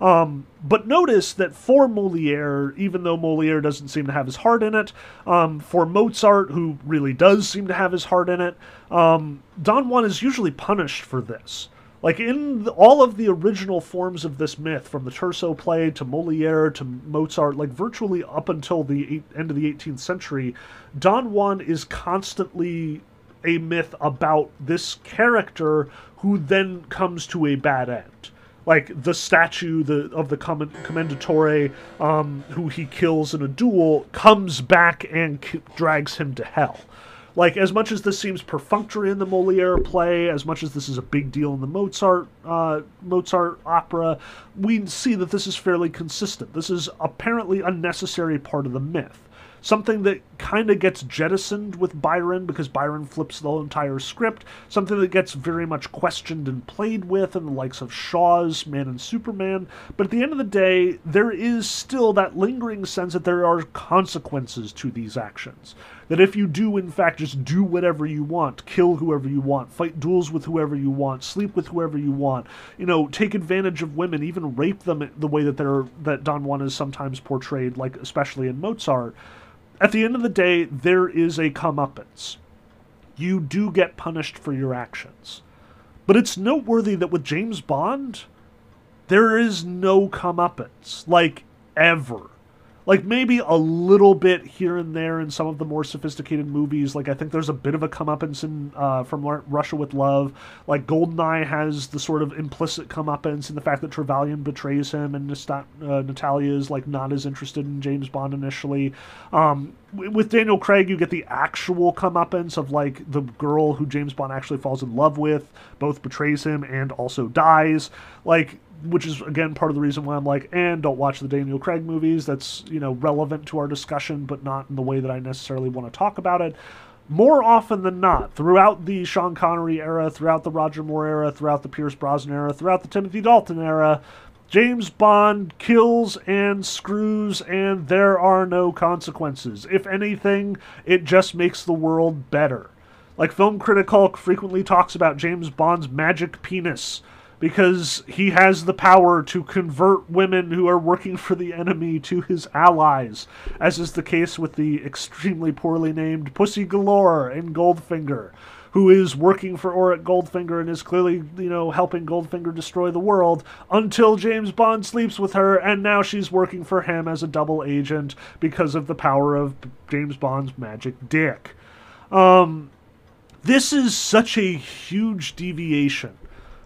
Um, but notice that for Moliere, even though Moliere doesn't seem to have his heart in it, um, for Mozart, who really does seem to have his heart in it, um, Don Juan is usually punished for this. Like in the, all of the original forms of this myth, from the Tirso play to Moliere to Mozart, like virtually up until the eight, end of the 18th century, Don Juan is constantly a myth about this character who then comes to a bad end. Like the statue the, of the Commendatore, um, who he kills in a duel, comes back and k- drags him to hell like as much as this seems perfunctory in the Moliere play, as much as this is a big deal in the Mozart uh, Mozart opera, we see that this is fairly consistent. This is apparently a necessary part of the myth. Something that kind of gets jettisoned with Byron because Byron flips the entire script. Something that gets very much questioned and played with in the likes of Shaw's Man and Superman. But at the end of the day, there is still that lingering sense that there are consequences to these actions. That if you do, in fact, just do whatever you want, kill whoever you want, fight duels with whoever you want, sleep with whoever you want, you know, take advantage of women, even rape them the way that they're that Don Juan is sometimes portrayed, like especially in Mozart at the end of the day, there is a comeuppance. You do get punished for your actions. But it's noteworthy that with James Bond, there is no comeuppance. Like, ever like maybe a little bit here and there in some of the more sophisticated movies. Like I think there's a bit of a comeuppance in uh, from Russia with Love. Like Goldeneye has the sort of implicit comeuppance in the fact that Trevelyan betrays him, and uh, Natalia is like not as interested in James Bond initially. Um, with Daniel Craig, you get the actual comeuppance of like the girl who James Bond actually falls in love with, both betrays him and also dies. Like which is again part of the reason why I'm like, and don't watch the Daniel Craig movies. That's you know relevant to our discussion, but not in the way that I necessarily want to talk about it. More often than not, throughout the Sean Connery era, throughout the Roger Moore era, throughout the Pierce Brosnan era, throughout the Timothy Dalton era, James Bond kills and screws, and there are no consequences. If anything, it just makes the world better. Like Film Critic Hulk frequently talks about James Bond's magic penis because he has the power to convert women who are working for the enemy to his allies, as is the case with the extremely poorly named Pussy Galore in Goldfinger, who is working for Auric Goldfinger and is clearly, you know, helping Goldfinger destroy the world until James Bond sleeps with her, and now she's working for him as a double agent because of the power of James Bond's magic dick. Um, this is such a huge deviation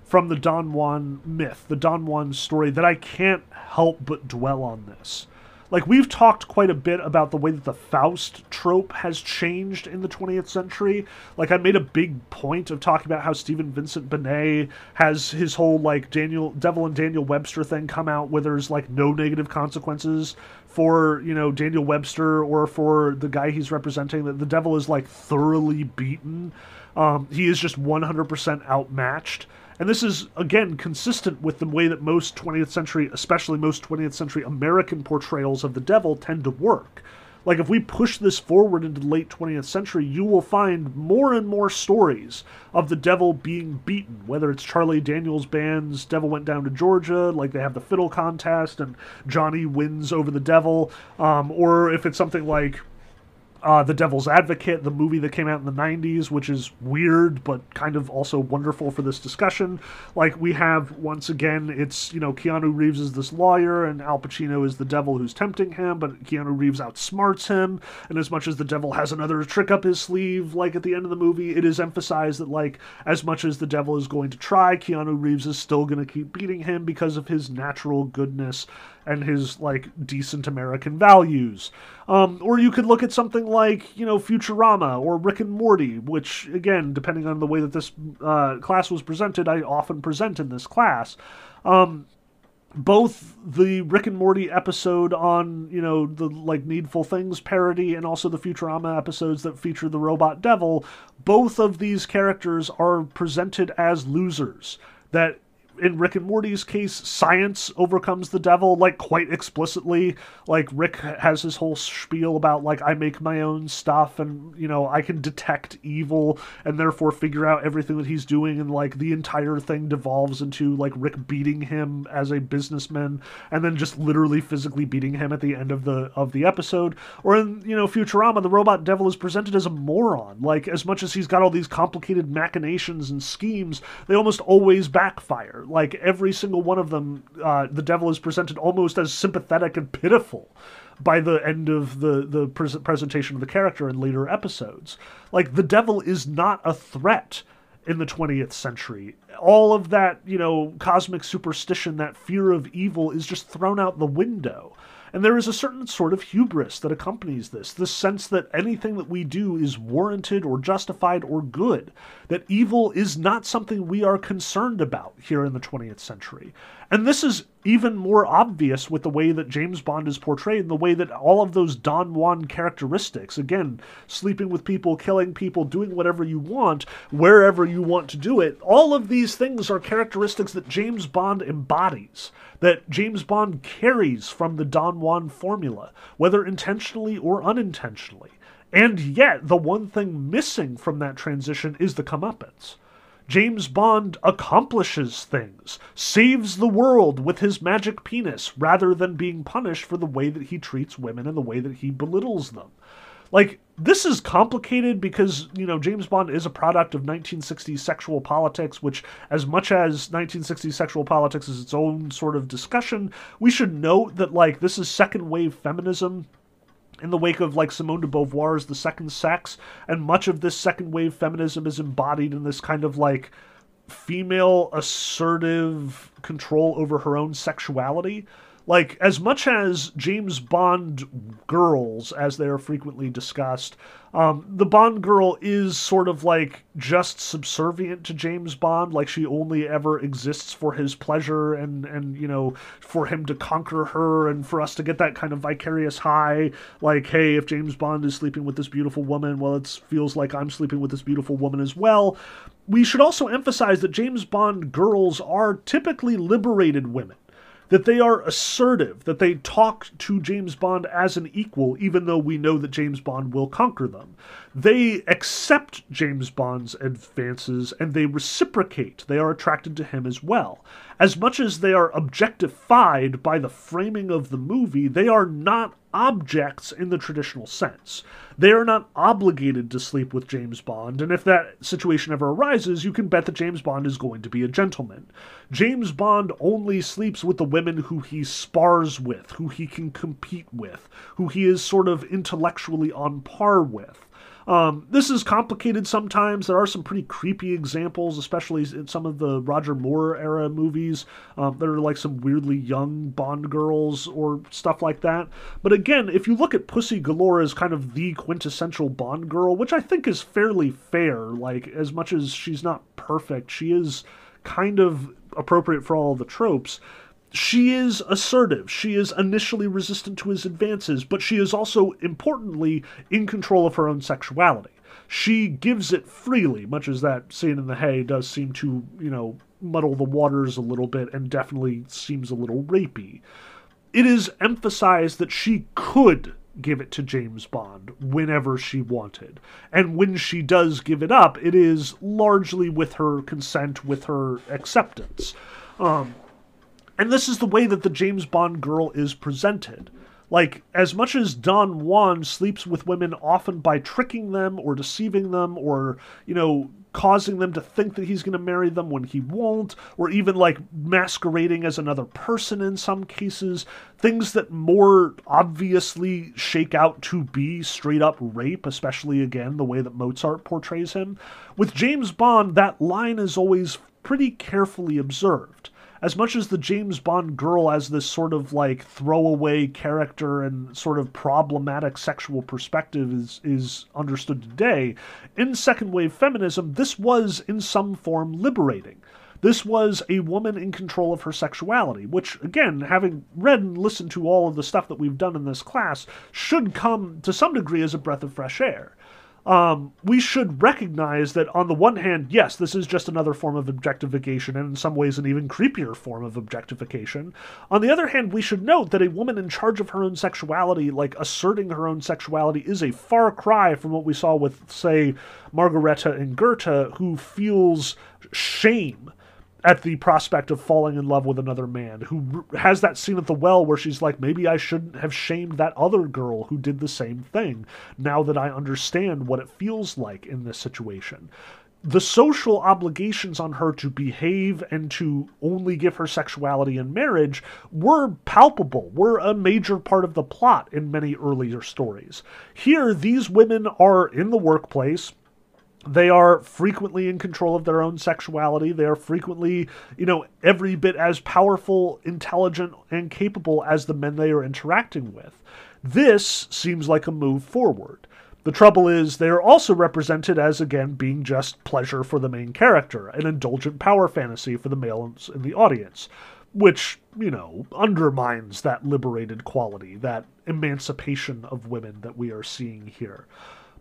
from the Don Juan myth, the Don Juan story, that I can't help but dwell on this. Like, we've talked quite a bit about the way that the Faust trope has changed in the 20th century. Like, I made a big point of talking about how Stephen Vincent Benet has his whole, like, Daniel, Devil and Daniel Webster thing come out where there's, like, no negative consequences for, you know, Daniel Webster or for the guy he's representing, that the devil is, like, thoroughly beaten. Um, he is just 100% outmatched. And this is, again, consistent with the way that most 20th century, especially most 20th century American portrayals of the devil, tend to work. Like, if we push this forward into the late 20th century, you will find more and more stories of the devil being beaten, whether it's Charlie Daniels Band's Devil Went Down to Georgia, like they have the fiddle contest and Johnny wins over the devil, um, or if it's something like uh, The Devil's Advocate, the movie that came out in the 90s, which is weird but kind of also wonderful for this discussion. Like, we have, once again, it's, you know, Keanu Reeves is this lawyer and Al Pacino is the devil who's tempting him, but Keanu Reeves outsmarts him. And as much as the devil has another trick up his sleeve, like at the end of the movie, it is emphasized that, like, as much as the devil is going to try, Keanu Reeves is still going to keep beating him because of his natural goodness and his like decent American values. Um, or you could look at something like you know Futurama or Rick and Morty, which again, depending on the way that this uh, class was presented, I often present in this class. Um, both the Rick and Morty episode on, you know, the like Needful Things parody and also the Futurama episodes that feature the robot devil, both of these characters are presented as losers. That in Rick and Morty's case, science overcomes the devil, like quite explicitly. Like Rick has his whole spiel about like I make my own stuff and you know I can detect evil and therefore figure out everything that he's doing and like the entire thing devolves into like Rick beating him as a businessman and then just literally physically beating him at the end of the of the episode. Or in you know Futurama, the robot devil is presented as a moron. Like as much as he's got all these complicated machinations and schemes, they almost always backfire like every single one of them, uh, the devil is presented almost as sympathetic and pitiful by the end of the the pre- presentation of the character in later episodes. Like the devil is not a threat in the 20th century. All of that, you know, cosmic superstition, that fear of evil is just thrown out the window. And there is a certain sort of hubris that accompanies this the sense that anything that we do is warranted or justified or good, that evil is not something we are concerned about here in the 20th century. And this is even more obvious with the way that James Bond is portrayed, and the way that all of those Don Juan characteristics, again, sleeping with people, killing people, doing whatever you want, wherever you want to do it, all of these things are characteristics that James Bond embodies, that James Bond carries from the Don Juan formula, whether intentionally or unintentionally. And yet, the one thing missing from that transition is the comeuppance. James Bond accomplishes things, saves the world with his magic penis, rather than being punished for the way that he treats women and the way that he belittles them. Like, this is complicated because, you know, James Bond is a product of 1960s sexual politics, which, as much as 1960s sexual politics is its own sort of discussion, we should note that, like, this is second wave feminism in the wake of like Simone de Beauvoir's The Second Sex, and much of this second wave feminism is embodied in this kind of like female assertive control over her own sexuality. Like, as much as James Bond girls, as they are frequently discussed, um, the Bond girl is sort of like just subservient to James Bond. Like, she only ever exists for his pleasure and, and, you know, for him to conquer her and for us to get that kind of vicarious high. Like, hey, if James Bond is sleeping with this beautiful woman, well, it feels like I'm sleeping with this beautiful woman as well. We should also emphasize that James Bond girls are typically liberated women that they are assertive, that they talk to James Bond as an equal, even though we know that James Bond will conquer them. They accept James Bond's advances and they reciprocate. They are attracted to him as well. As much as they are objectified by the framing of the movie, they are not objects in the traditional sense. They are not obligated to sleep with James Bond, and if that situation ever arises, you can bet that James Bond is going to be a gentleman. James Bond only sleeps with the women who he spars with, who he can compete with, who he is sort of intellectually on par with. Um, this is complicated sometimes. There are some pretty creepy examples, especially in some of the Roger Moore era movies. Um, there are like some weirdly young Bond girls or stuff like that. But again, if you look at Pussy Galore as kind of the quintessential Bond girl, which I think is fairly fair, like as much as she's not perfect, she is kind of appropriate for all the tropes she is assertive. She is initially resistant to his advances, but she is also, importantly, in control of her own sexuality. She gives it freely, much as that scene in the hay does seem to, you know, muddle the waters a little bit and definitely seems a little rapey. It is emphasized that she could give it to James Bond whenever she wanted. And when she does give it up, it is largely with her consent, with her acceptance. Um, and this is the way that the James Bond girl is presented. Like, as much as Don Juan sleeps with women often by tricking them or deceiving them or, you know, causing them to think that he's going to marry them when he won't, or even like masquerading as another person in some cases, things that more obviously shake out to be straight up rape, especially again the way that Mozart portrays him. With James Bond, that line is always pretty carefully observed as much as the James Bond girl as this sort of like throwaway character and sort of problematic sexual perspective is is understood today, in second wave feminism, this was in some form liberating. This was a woman in control of her sexuality, which, again, having read and listened to all of the stuff that we've done in this class, should come to some degree as a breath of fresh air um, we should recognize that on the one hand, yes, this is just another form of objectification, and in some ways an even creepier form of objectification. On the other hand, we should note that a woman in charge of her own sexuality, like asserting her own sexuality, is a far cry from what we saw with, say, Margareta and Goethe, who feels shame at the prospect of falling in love with another man, who has that scene at the well where she's like, maybe I shouldn't have shamed that other girl who did the same thing, now that I understand what it feels like in this situation. The social obligations on her to behave and to only give her sexuality in marriage were palpable, were a major part of the plot in many earlier stories. Here, these women are in the workplace, they are frequently in control of their own sexuality. They are frequently, you know, every bit as powerful, intelligent, and capable as the men they are interacting with. This seems like a move forward. The trouble is, they are also represented as, again, being just pleasure for the main character, an indulgent power fantasy for the males in the audience, which, you know, undermines that liberated quality, that emancipation of women that we are seeing here.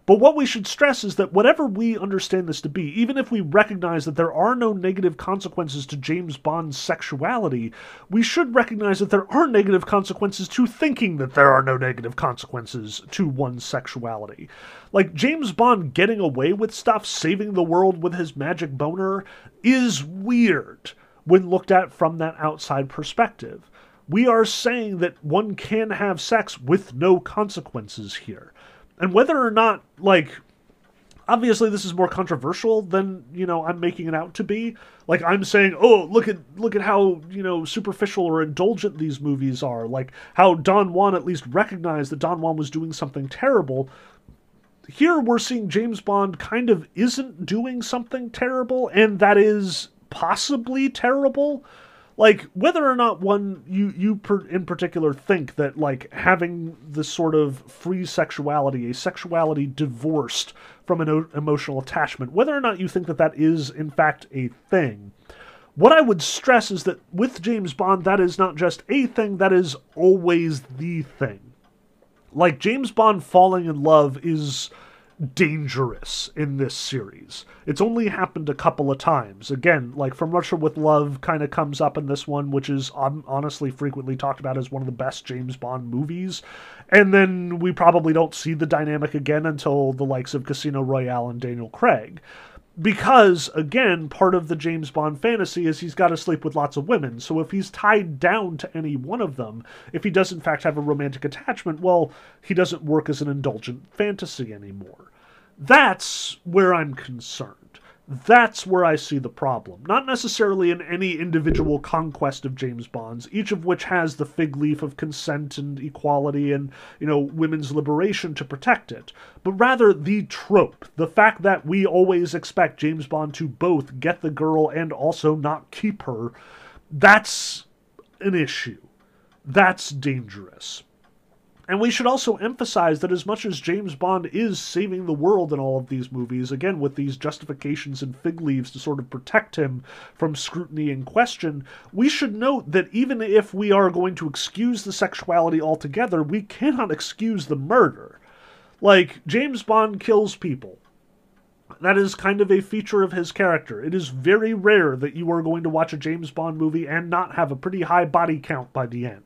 But what we should stress is that whatever we understand this to be, even if we recognize that there are no negative consequences to James Bond's sexuality, we should recognize that there are negative consequences to thinking that there are no negative consequences to one's sexuality. Like, James Bond getting away with stuff, saving the world with his magic boner, is weird when looked at from that outside perspective. We are saying that one can have sex with no consequences here and whether or not like obviously this is more controversial than you know i'm making it out to be. Like i'm saying oh look at look at how you know superficial or indulgent these movies are. Like how don juan at least recognized that don juan was doing something terrible. Here we're seeing james bond kind of isn't doing something terrible and that is possibly terrible like whether or not one you you per, in particular think that like having this sort of free sexuality a sexuality divorced from an o- emotional attachment whether or not you think that that is in fact a thing what i would stress is that with james bond that is not just a thing that is always the thing. Like james bond falling in love is dangerous in this series. It's only happened a couple of times. Again, like From Russia with Love kind of comes up in this one, which is um, honestly frequently talked about as one of the best James Bond movies. And then we probably don't see the dynamic again until the likes of Casino Royale and Daniel Craig because again part of the james bond fantasy is he's got to sleep with lots of women. So if he's tied down to any one of them if he does in fact have a romantic attachment well he doesn't work as an indulgent fantasy anymore. That's where i'm concerned That's where I see the problem. Not necessarily in any individual conquest of James Bond's, each of which has the fig leaf of consent and equality and, you know, women's liberation to protect it, but rather the trope, the fact that we always expect James Bond to both get the girl and also not keep her. That's an issue. That's dangerous. And we should also emphasize that as much as James Bond is saving the world in all of these movies, again, with these justifications and fig leaves to sort of protect him from scrutiny and question, we should note that even if we are going to excuse the sexuality altogether, we cannot excuse the murder. Like, James Bond kills people. That is kind of a feature of his character. It is very rare that you are going to watch a James Bond movie and not have a pretty high body count by the end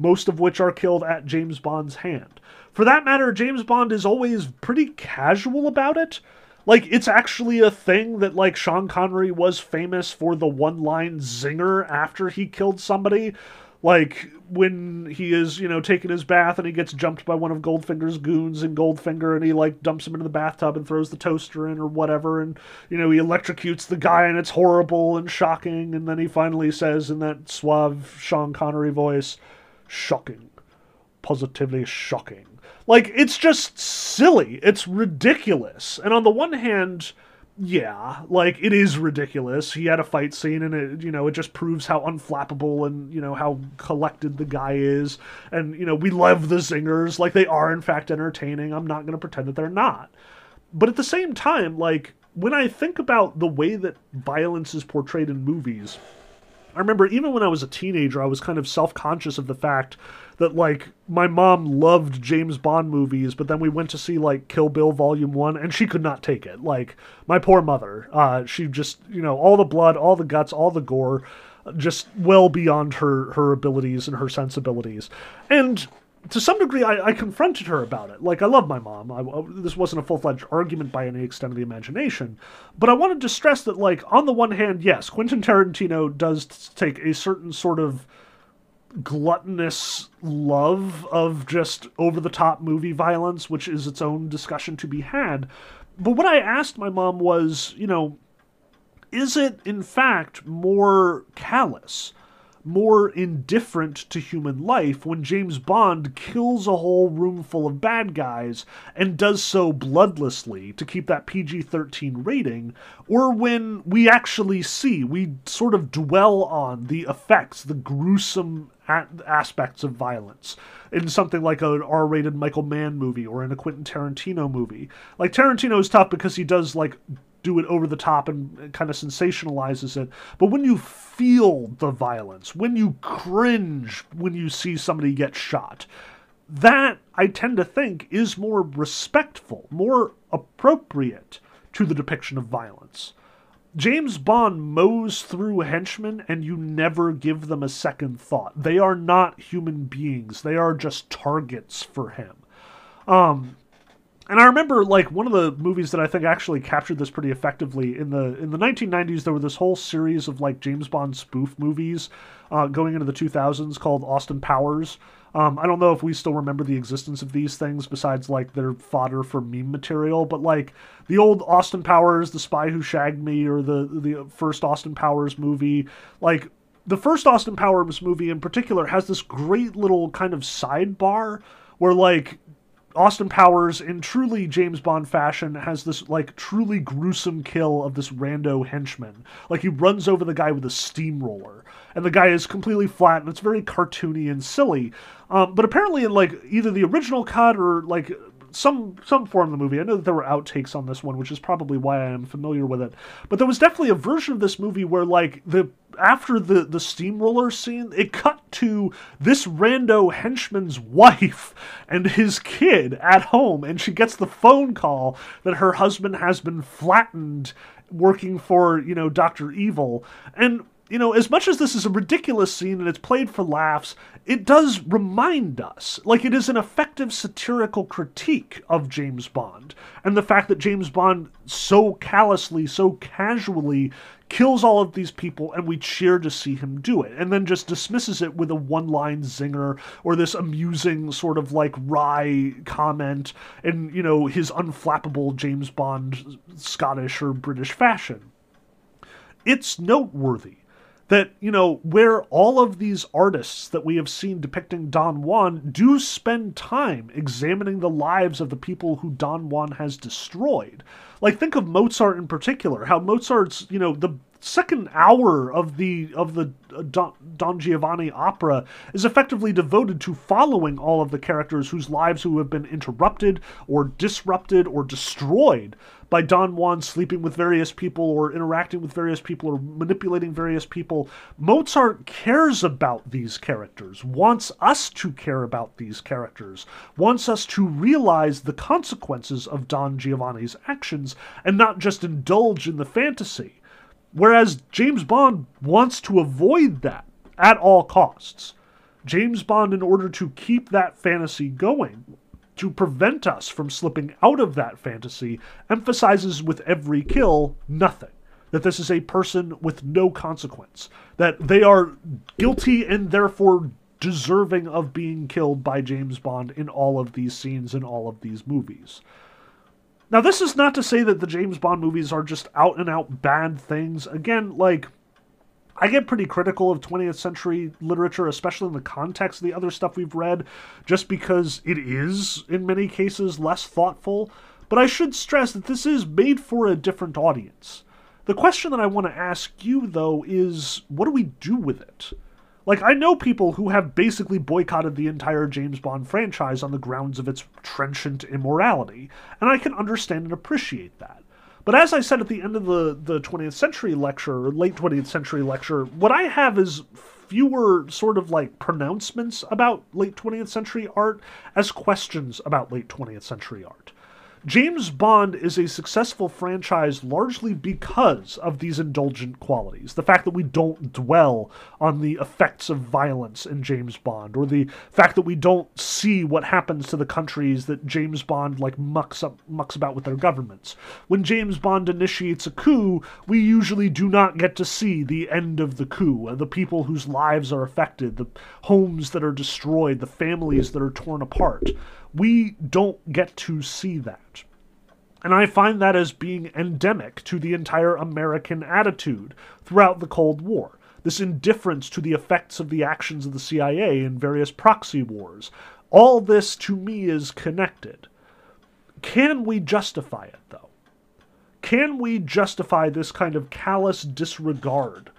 most of which are killed at James Bond's hand. For that matter, James Bond is always pretty casual about it. Like, it's actually a thing that, like, Sean Connery was famous for the one line zinger after he killed somebody. Like, when he is, you know, taking his bath and he gets jumped by one of Goldfinger's goons in Goldfinger and he, like, dumps him into the bathtub and throws the toaster in or whatever. And, you know, he electrocutes the guy and it's horrible and shocking. And then he finally says in that suave Sean Connery voice, shocking. Positively shocking. Like, it's just silly. It's ridiculous. And on the one hand, yeah, like it is ridiculous. He had a fight scene and it, you know, it just proves how unflappable and, you know, how collected the guy is. And, you know, we love the zingers. Like they are in fact entertaining. I'm not going to pretend that they're not. But at the same time, like when I think about the way that violence is portrayed in movies, I remember even when I was a teenager, I was kind of self conscious of the fact that, like, my mom loved James Bond movies, but then we went to see, like, Kill Bill Volume 1, and she could not take it. Like, my poor mother. Uh, she just, you know, all the blood, all the guts, all the gore, just well beyond her, her abilities and her sensibilities. And to some degree, I, I, confronted her about it. Like, I love my mom. I, I, this wasn't a full fledged argument by any extent of the imagination. But I wanted to stress that, like, on the one hand, yes, Quentin Tarantino does take a certain sort of gluttonous love of just over the top movie violence, which is its own discussion to be had. But what I asked my mom was, you know, is it in fact more callous? More indifferent to human life when James Bond kills a whole room full of bad guys and does so bloodlessly to keep that PG 13 rating, or when we actually see, we sort of dwell on the effects, the gruesome aspects of violence in something like an R rated Michael Mann movie or in a Quentin Tarantino movie. Like, Tarantino is tough because he does, like, do it over the top and kind of sensationalizes it. But when you feel the violence, when you cringe when you see somebody get shot, that I tend to think is more respectful, more appropriate to the depiction of violence. James Bond mows through henchmen and you never give them a second thought. They are not human beings. They are just targets for him. Um, and I remember like one of the movies that I think actually captured this pretty effectively in the in the 1990s. There were this whole series of like James Bond spoof movies uh, going into the 2000s called Austin Powers. Um, I don't know if we still remember the existence of these things besides like their fodder for meme material, but like the old Austin Powers, The Spy Who Shagged Me, or the the first Austin Powers movie, like the first Austin Powers movie in particular has this great little kind of sidebar where like Austin Powers, in truly James Bond fashion, has this like truly gruesome kill of this rando henchman. Like he runs over the guy with a steamroller, and the guy is completely flat, and it's very cartoony and silly. Um, but apparently, in like either the original cut or like some some form of the movie. I know that there were outtakes on this one, which is probably why I am familiar with it. But there was definitely a version of this movie where like the after the the steamroller scene, it cut to this rando henchman's wife and his kid at home, and she gets the phone call that her husband has been flattened working for you know Doctor Evil, and you know, as much as this is a ridiculous scene and it's played for laughs, it does remind us, like it is an effective satirical critique of James Bond. And the fact that James Bond so callously, so casually kills all of these people and we cheer to see him do it and then just dismisses it with a one line zinger or this amusing sort of like wry comment in you know his unflappable james bond scottish or british fashion. It's noteworthy that you know where all of these artists that we have seen depicting Don Juan do spend time examining the lives of the people who Don Juan has destroyed. Like think of Mozart in particular, how Mozart's, you know, the second hour of the of the uh, Don, Don, Giovanni opera is effectively devoted to following all of the characters whose lives who have been interrupted or disrupted or destroyed by Don Juan sleeping with various people or interacting with various people or manipulating various people. Mozart cares about these characters, wants us to care about these characters, wants us to realize the consequences of Don Giovanni's actions and not just indulge in the fantasy. Whereas James Bond wants to avoid that at all costs. James Bond, in order to keep that fantasy going, to prevent us from slipping out of that fantasy, emphasizes with every kill nothing. That this is a person with no consequence. That they are guilty and therefore deserving of being killed by James Bond in all of these scenes in all of these movies. Now, this is not to say that the James Bond movies are just out and out bad things. Again, like, I get pretty critical of 20th century literature, especially in the context of the other stuff we've read, just because it is, in many cases, less thoughtful. But I should stress that this is made for a different audience. The question that I want to ask you, though, is what do we do with it? Like, I know people who have basically boycotted the entire James Bond franchise on the grounds of its trenchant immorality, and I can understand and appreciate that. But as I said at the end of the, the 20th century lecture, or late 20th century lecture, what I have is fewer sort of like pronouncements about late 20th century art as questions about late 20th century art. James Bond is a successful franchise largely because of these indulgent qualities. The fact that we don't dwell on the effects of violence in James Bond, or the fact that we don't see what happens to the countries that James Bond like mucks up mucks about with their governments. When James Bond initiates a coup, we usually do not get to see the end of the coup, uh, the people whose lives are affected, the homes that are destroyed, the families that are torn apart. We don't get to see that. And I find that as being endemic to the entire American attitude throughout the Cold War. This indifference to the effects of the actions of the CIA in various proxy wars. All this to me is connected. Can we justify it, though? Can we justify this kind of callous disregard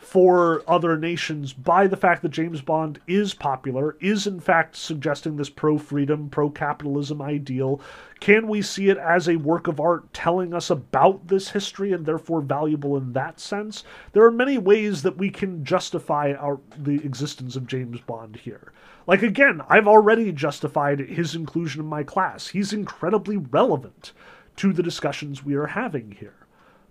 for other nations by the fact that James Bond is popular, is in fact suggesting this pro freedom, pro capitalism ideal? Can we see it as a work of art telling us about this history and therefore valuable in that sense? There are many ways that we can justify our, the existence of James Bond here. Like, again, I've already justified his inclusion in my class. He's incredibly relevant to the discussions we are having here.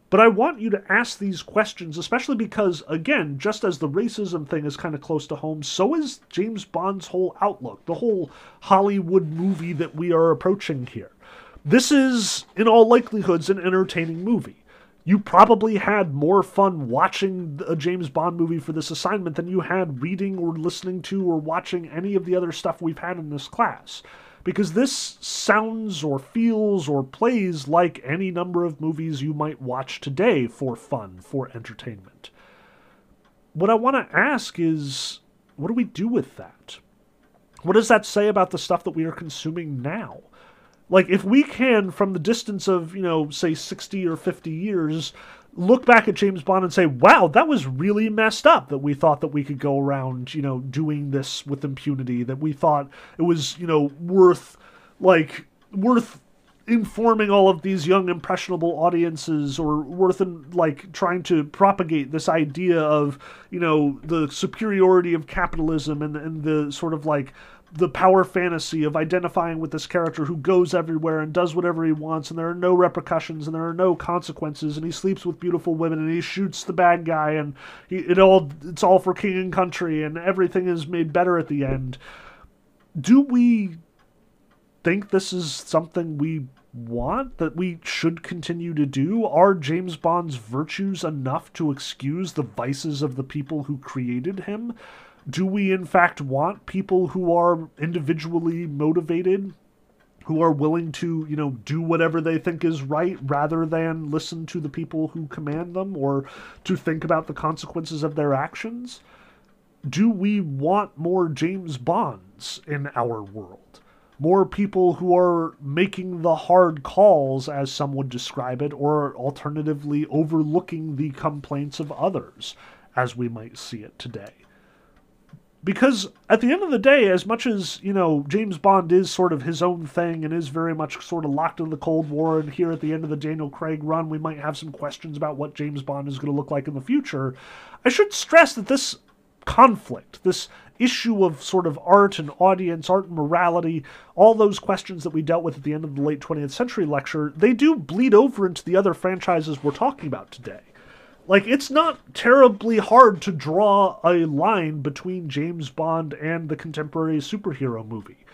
But I want you to ask these questions, especially because, again, just as the racism thing is kind of close to home, so is James Bond's whole outlook, the whole Hollywood movie that we are approaching here. This is, in all likelihoods, an entertaining movie. You probably had more fun watching a James Bond movie for this assignment than you had reading or listening to or watching any of the other stuff we've had in this class because this sounds or feels or plays like any number of movies you might watch today for fun, for entertainment. What I want to ask is what do we do with that? What does that say about the stuff that we are consuming now? Like, if we can, from the distance of, you know, say 60 or 50 years, look back at James Bond and say, wow, that was really messed up that we thought that we could go around, you know, doing this with impunity, that we thought it was, you know, worth, like, worth informing all of these young impressionable audiences or worth in, like trying to propagate this idea of you know the superiority of capitalism and, and the sort of like the power fantasy of identifying with this character who goes everywhere and does whatever he wants and there are no repercussions and there are no consequences and he sleeps with beautiful women and he shoots the bad guy and he, it all it's all for king and country and everything is made better at the end. Do we think this is something we want that we should continue to do? Are James Bond's virtues enough to excuse the vices of the people who created him do we in fact want people who are individually motivated who are willing to you know do whatever they think is right rather than listen to the people who command them or to think about the consequences of their actions? Do we want more James Bonds in our world? More people who are making the hard calls, as some would describe it, or alternatively overlooking the complaints of others, as we might see it today because at the end of the day, as much as you know, James Bond is sort of his own thing and is very much sort of locked in the Cold War, and here at the end of the Daniel Craig run, we might have some questions about what James Bond is going to look like in the future. I should stress that this conflict, this issue of sort of art and audience, art and morality, all those questions that we dealt with at the end of the late 20th century lecture, they do bleed over into the other franchises we're talking about today. Like, it's not terribly hard to draw a line between James Bond and the contemporary superhero movie.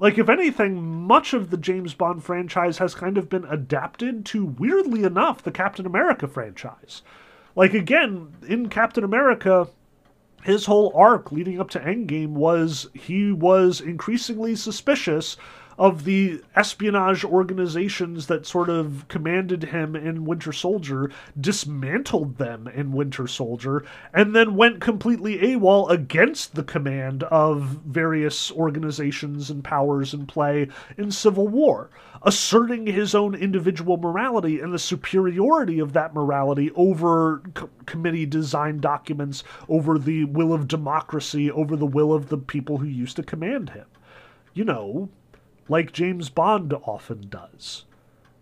Like, if anything, much of the James Bond franchise has kind of been adapted to, weirdly enough, the Captain America franchise. Like, again, in Captain America, his whole arc leading up to Endgame was he was increasingly suspicious of the espionage organizations that sort of commanded him in Winter Soldier, dismantled them in Winter Soldier, and then went completely AWOL against the command of various organizations and powers in play in Civil War, asserting his own individual morality and the superiority of that morality over co- committee design documents, over the will of democracy, over the will of the people who used to command him. You know, like James Bond often does.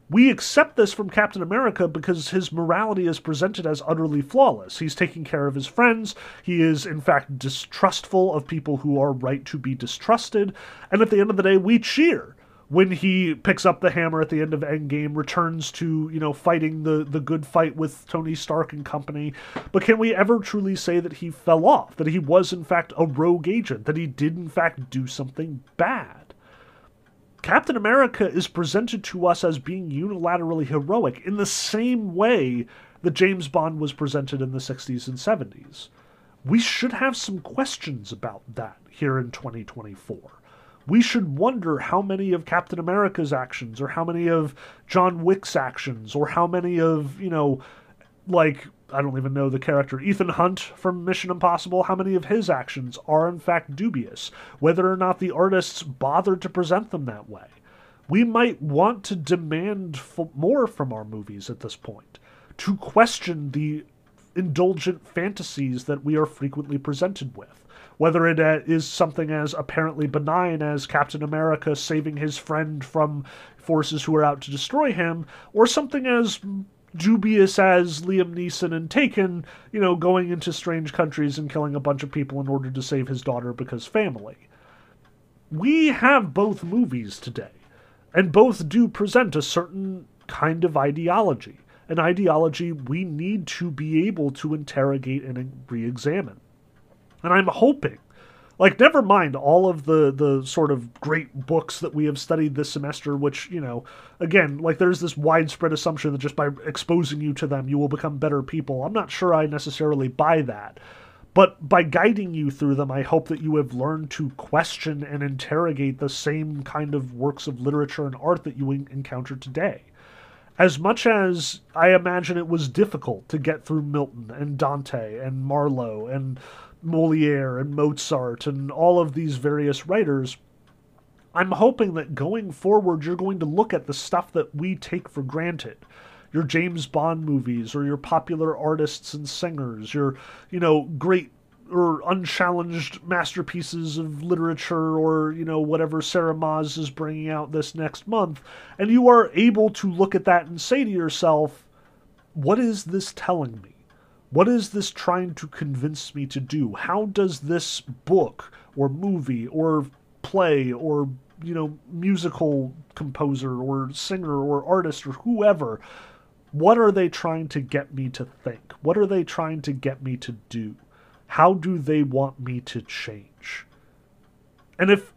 We accept this from Captain America because his morality is presented as utterly flawless. He's taking care of his friends. He is, in fact, distrustful of people who are right to be distrusted. And at the end of the day, we cheer when he picks up the hammer at the end of Endgame, returns to, you know, fighting the, the good fight with Tony Stark and company. But can we ever truly say that he fell off? That he was, in fact, a rogue agent? That he did, in fact, do something bad? Captain America is presented to us as being unilaterally heroic in the same way that James Bond was presented in the 60s and 70s. We should have some questions about that here in 2024. We should wonder how many of Captain America's actions, or how many of John Wick's actions, or how many of, you know, like I don't even know the character, Ethan Hunt from Mission Impossible, how many of his actions are in fact dubious, whether or not the artists bothered to present them that way. We might want to demand more from our movies at this point, to question the indulgent fantasies that we are frequently presented with. Whether it uh, is something as apparently benign as Captain America saving his friend from forces who are out to destroy him, or something as dubious as Liam Neeson and Taken, you know, going into strange countries and killing a bunch of people in order to save his daughter because family. We have both movies today, and both do present a certain kind of ideology, an ideology we need to be able to interrogate and re examine. And I'm hoping like never mind all of the the sort of great books that we have studied this semester which you know again like there's this widespread assumption that just by exposing you to them you will become better people. I'm not sure i necessarily buy that. But by guiding you through them i hope that you have learned to question and interrogate the same kind of works of literature and art that you encounter today. As much as I imagine it was difficult to get through Milton and Dante and Marlowe and Moliere and Mozart and all of these various writers, I'm hoping that going forward you're going to look at the stuff that we take for granted. Your James Bond movies or your popular artists and singers, your, you know, great or unchallenged masterpieces of literature or, you know, whatever Sarah Maas is bringing out this next month, and you are able to look at that and say to yourself, what is this telling me? What is this trying to convince me to do? How does this book or movie or play or you know musical composer or singer or artist or whoever what are they trying to get me to think? What are they trying to get me to do? How do they want me to change? And if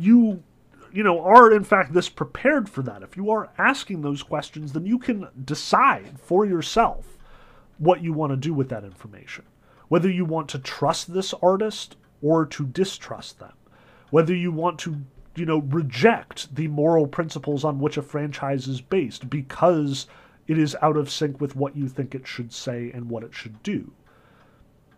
you you know are in fact this prepared for that if you are asking those questions then you can decide for yourself what you want to do with that information. Whether you want to trust this artist or to distrust them. Whether you want to you know reject the moral principles on which a franchise is based because it is out of sync with what you think it should say and what it should do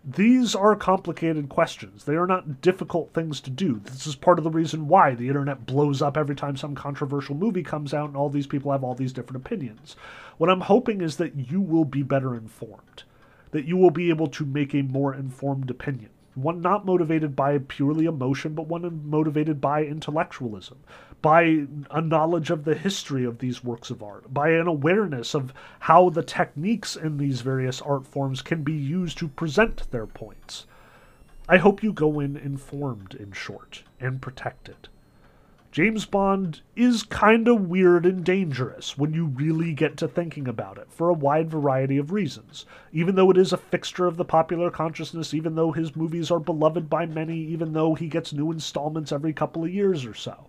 these are complicated questions. They are not difficult things to do. This is part of the reason why the internet blows up every time some controversial movie comes out and all these people have all these different opinions. What I'm hoping is that you will be better informed, that you will be able to make a more informed opinion one not motivated by purely emotion, but one motivated by intellectualism, by a knowledge of the history of these works of art, by an awareness of how the techniques in these various art forms can be used to present their points. I hope you go in informed, in short, and protected. James Bond is kind of weird and dangerous when you really get to thinking about it for a wide variety of reasons. Even though it is a fixture of the popular consciousness, even though his movies are beloved by many, even though he gets new installments every couple of years or so.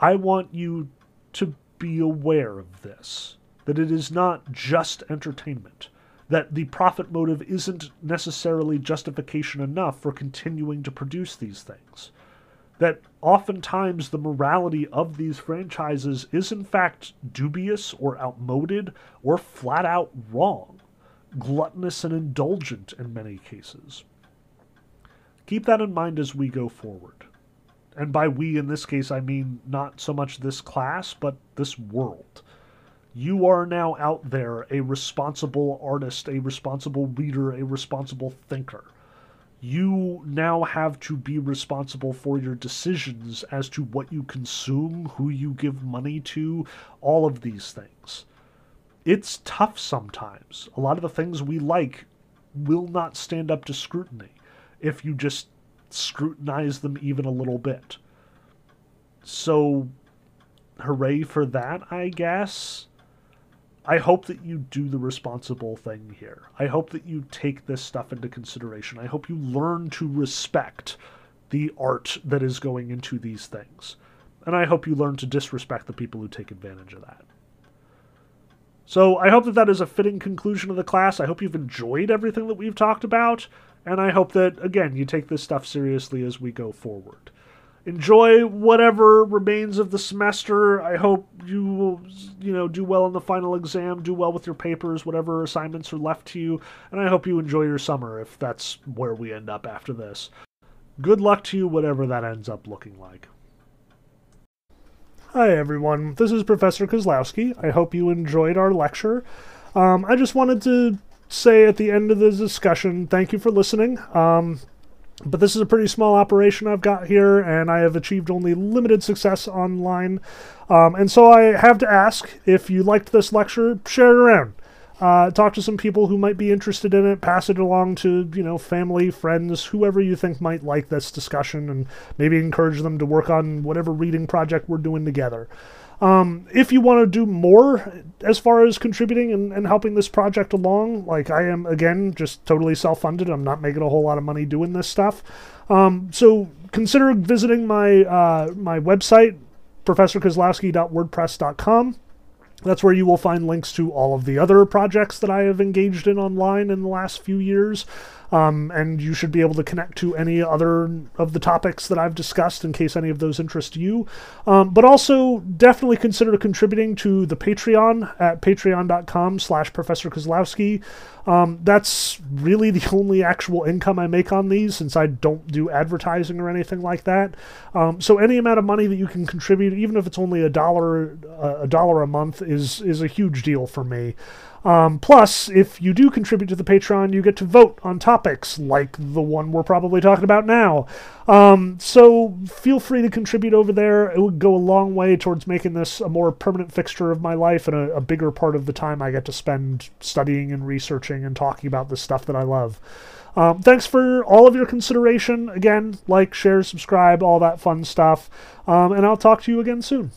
I want you to be aware of this that it is not just entertainment, that the profit motive isn't necessarily justification enough for continuing to produce these things that oftentimes the morality of these franchises is in fact dubious or outmoded or flat out wrong, gluttonous and indulgent in many cases. Keep that in mind as we go forward. And by we in this case, I mean not so much this class, but this world. You are now out there a responsible artist, a responsible reader, a responsible thinker you now have to be responsible for your decisions as to what you consume, who you give money to, all of these things. It's tough sometimes. A lot of the things we like will not stand up to scrutiny if you just scrutinize them even a little bit. So, hooray for that, I guess. I hope that you do the responsible thing here. I hope that you take this stuff into consideration. I hope you learn to respect the art that is going into these things. And I hope you learn to disrespect the people who take advantage of that. So I hope that that is a fitting conclusion of the class. I hope you've enjoyed everything that we've talked about. And I hope that, again, you take this stuff seriously as we go forward enjoy whatever remains of the semester. I hope you will, you know, do well in the final exam, do well with your papers, whatever assignments are left to you, and I hope you enjoy your summer if that's where we end up after this. Good luck to you, whatever that ends up looking like. Hi, everyone. This is Professor Kozlowski. I hope you enjoyed our lecture. Um, I just wanted to say at the end of the discussion, thank you for listening. Um, but this is a pretty small operation I've got here, and I have achieved only limited success online. Um, and so I have to ask if you liked this lecture, share it around. Uh, talk to some people who might be interested in it. Pass it along to you know family, friends, whoever you think might like this discussion, and maybe encourage them to work on whatever reading project we're doing together. Um, if you want to do more as far as contributing and, and helping this project along, like I am, again, just totally self funded. I'm not making a whole lot of money doing this stuff. Um, so consider visiting my, uh, my website, professorkozlowski.wordpress.com. That's where you will find links to all of the other projects that I have engaged in online in the last few years. Um, and you should be able to connect to any other of the topics that I've discussed in case any of those interest you. Um, but also definitely consider contributing to the Patreon at patreon.com slash Professor Kozlowski. Um, that's really the only actual income I make on these since I don't do advertising or anything like that. Um, so any amount of money that you can contribute, even if it's only a dollar a dollar a month, is is a huge deal for me. Um, plus, if you do contribute to the Patreon, you get to vote on topics like the one we're probably talking about now. Um, so feel free to contribute over there. It would go a long way towards making this a more permanent fixture of my life and a, a bigger part of the time I get to spend studying and researching and talking about the stuff that I love. Um, thanks for all of your consideration. Again, like, share, subscribe, all that fun stuff. Um, and I'll talk to you again soon.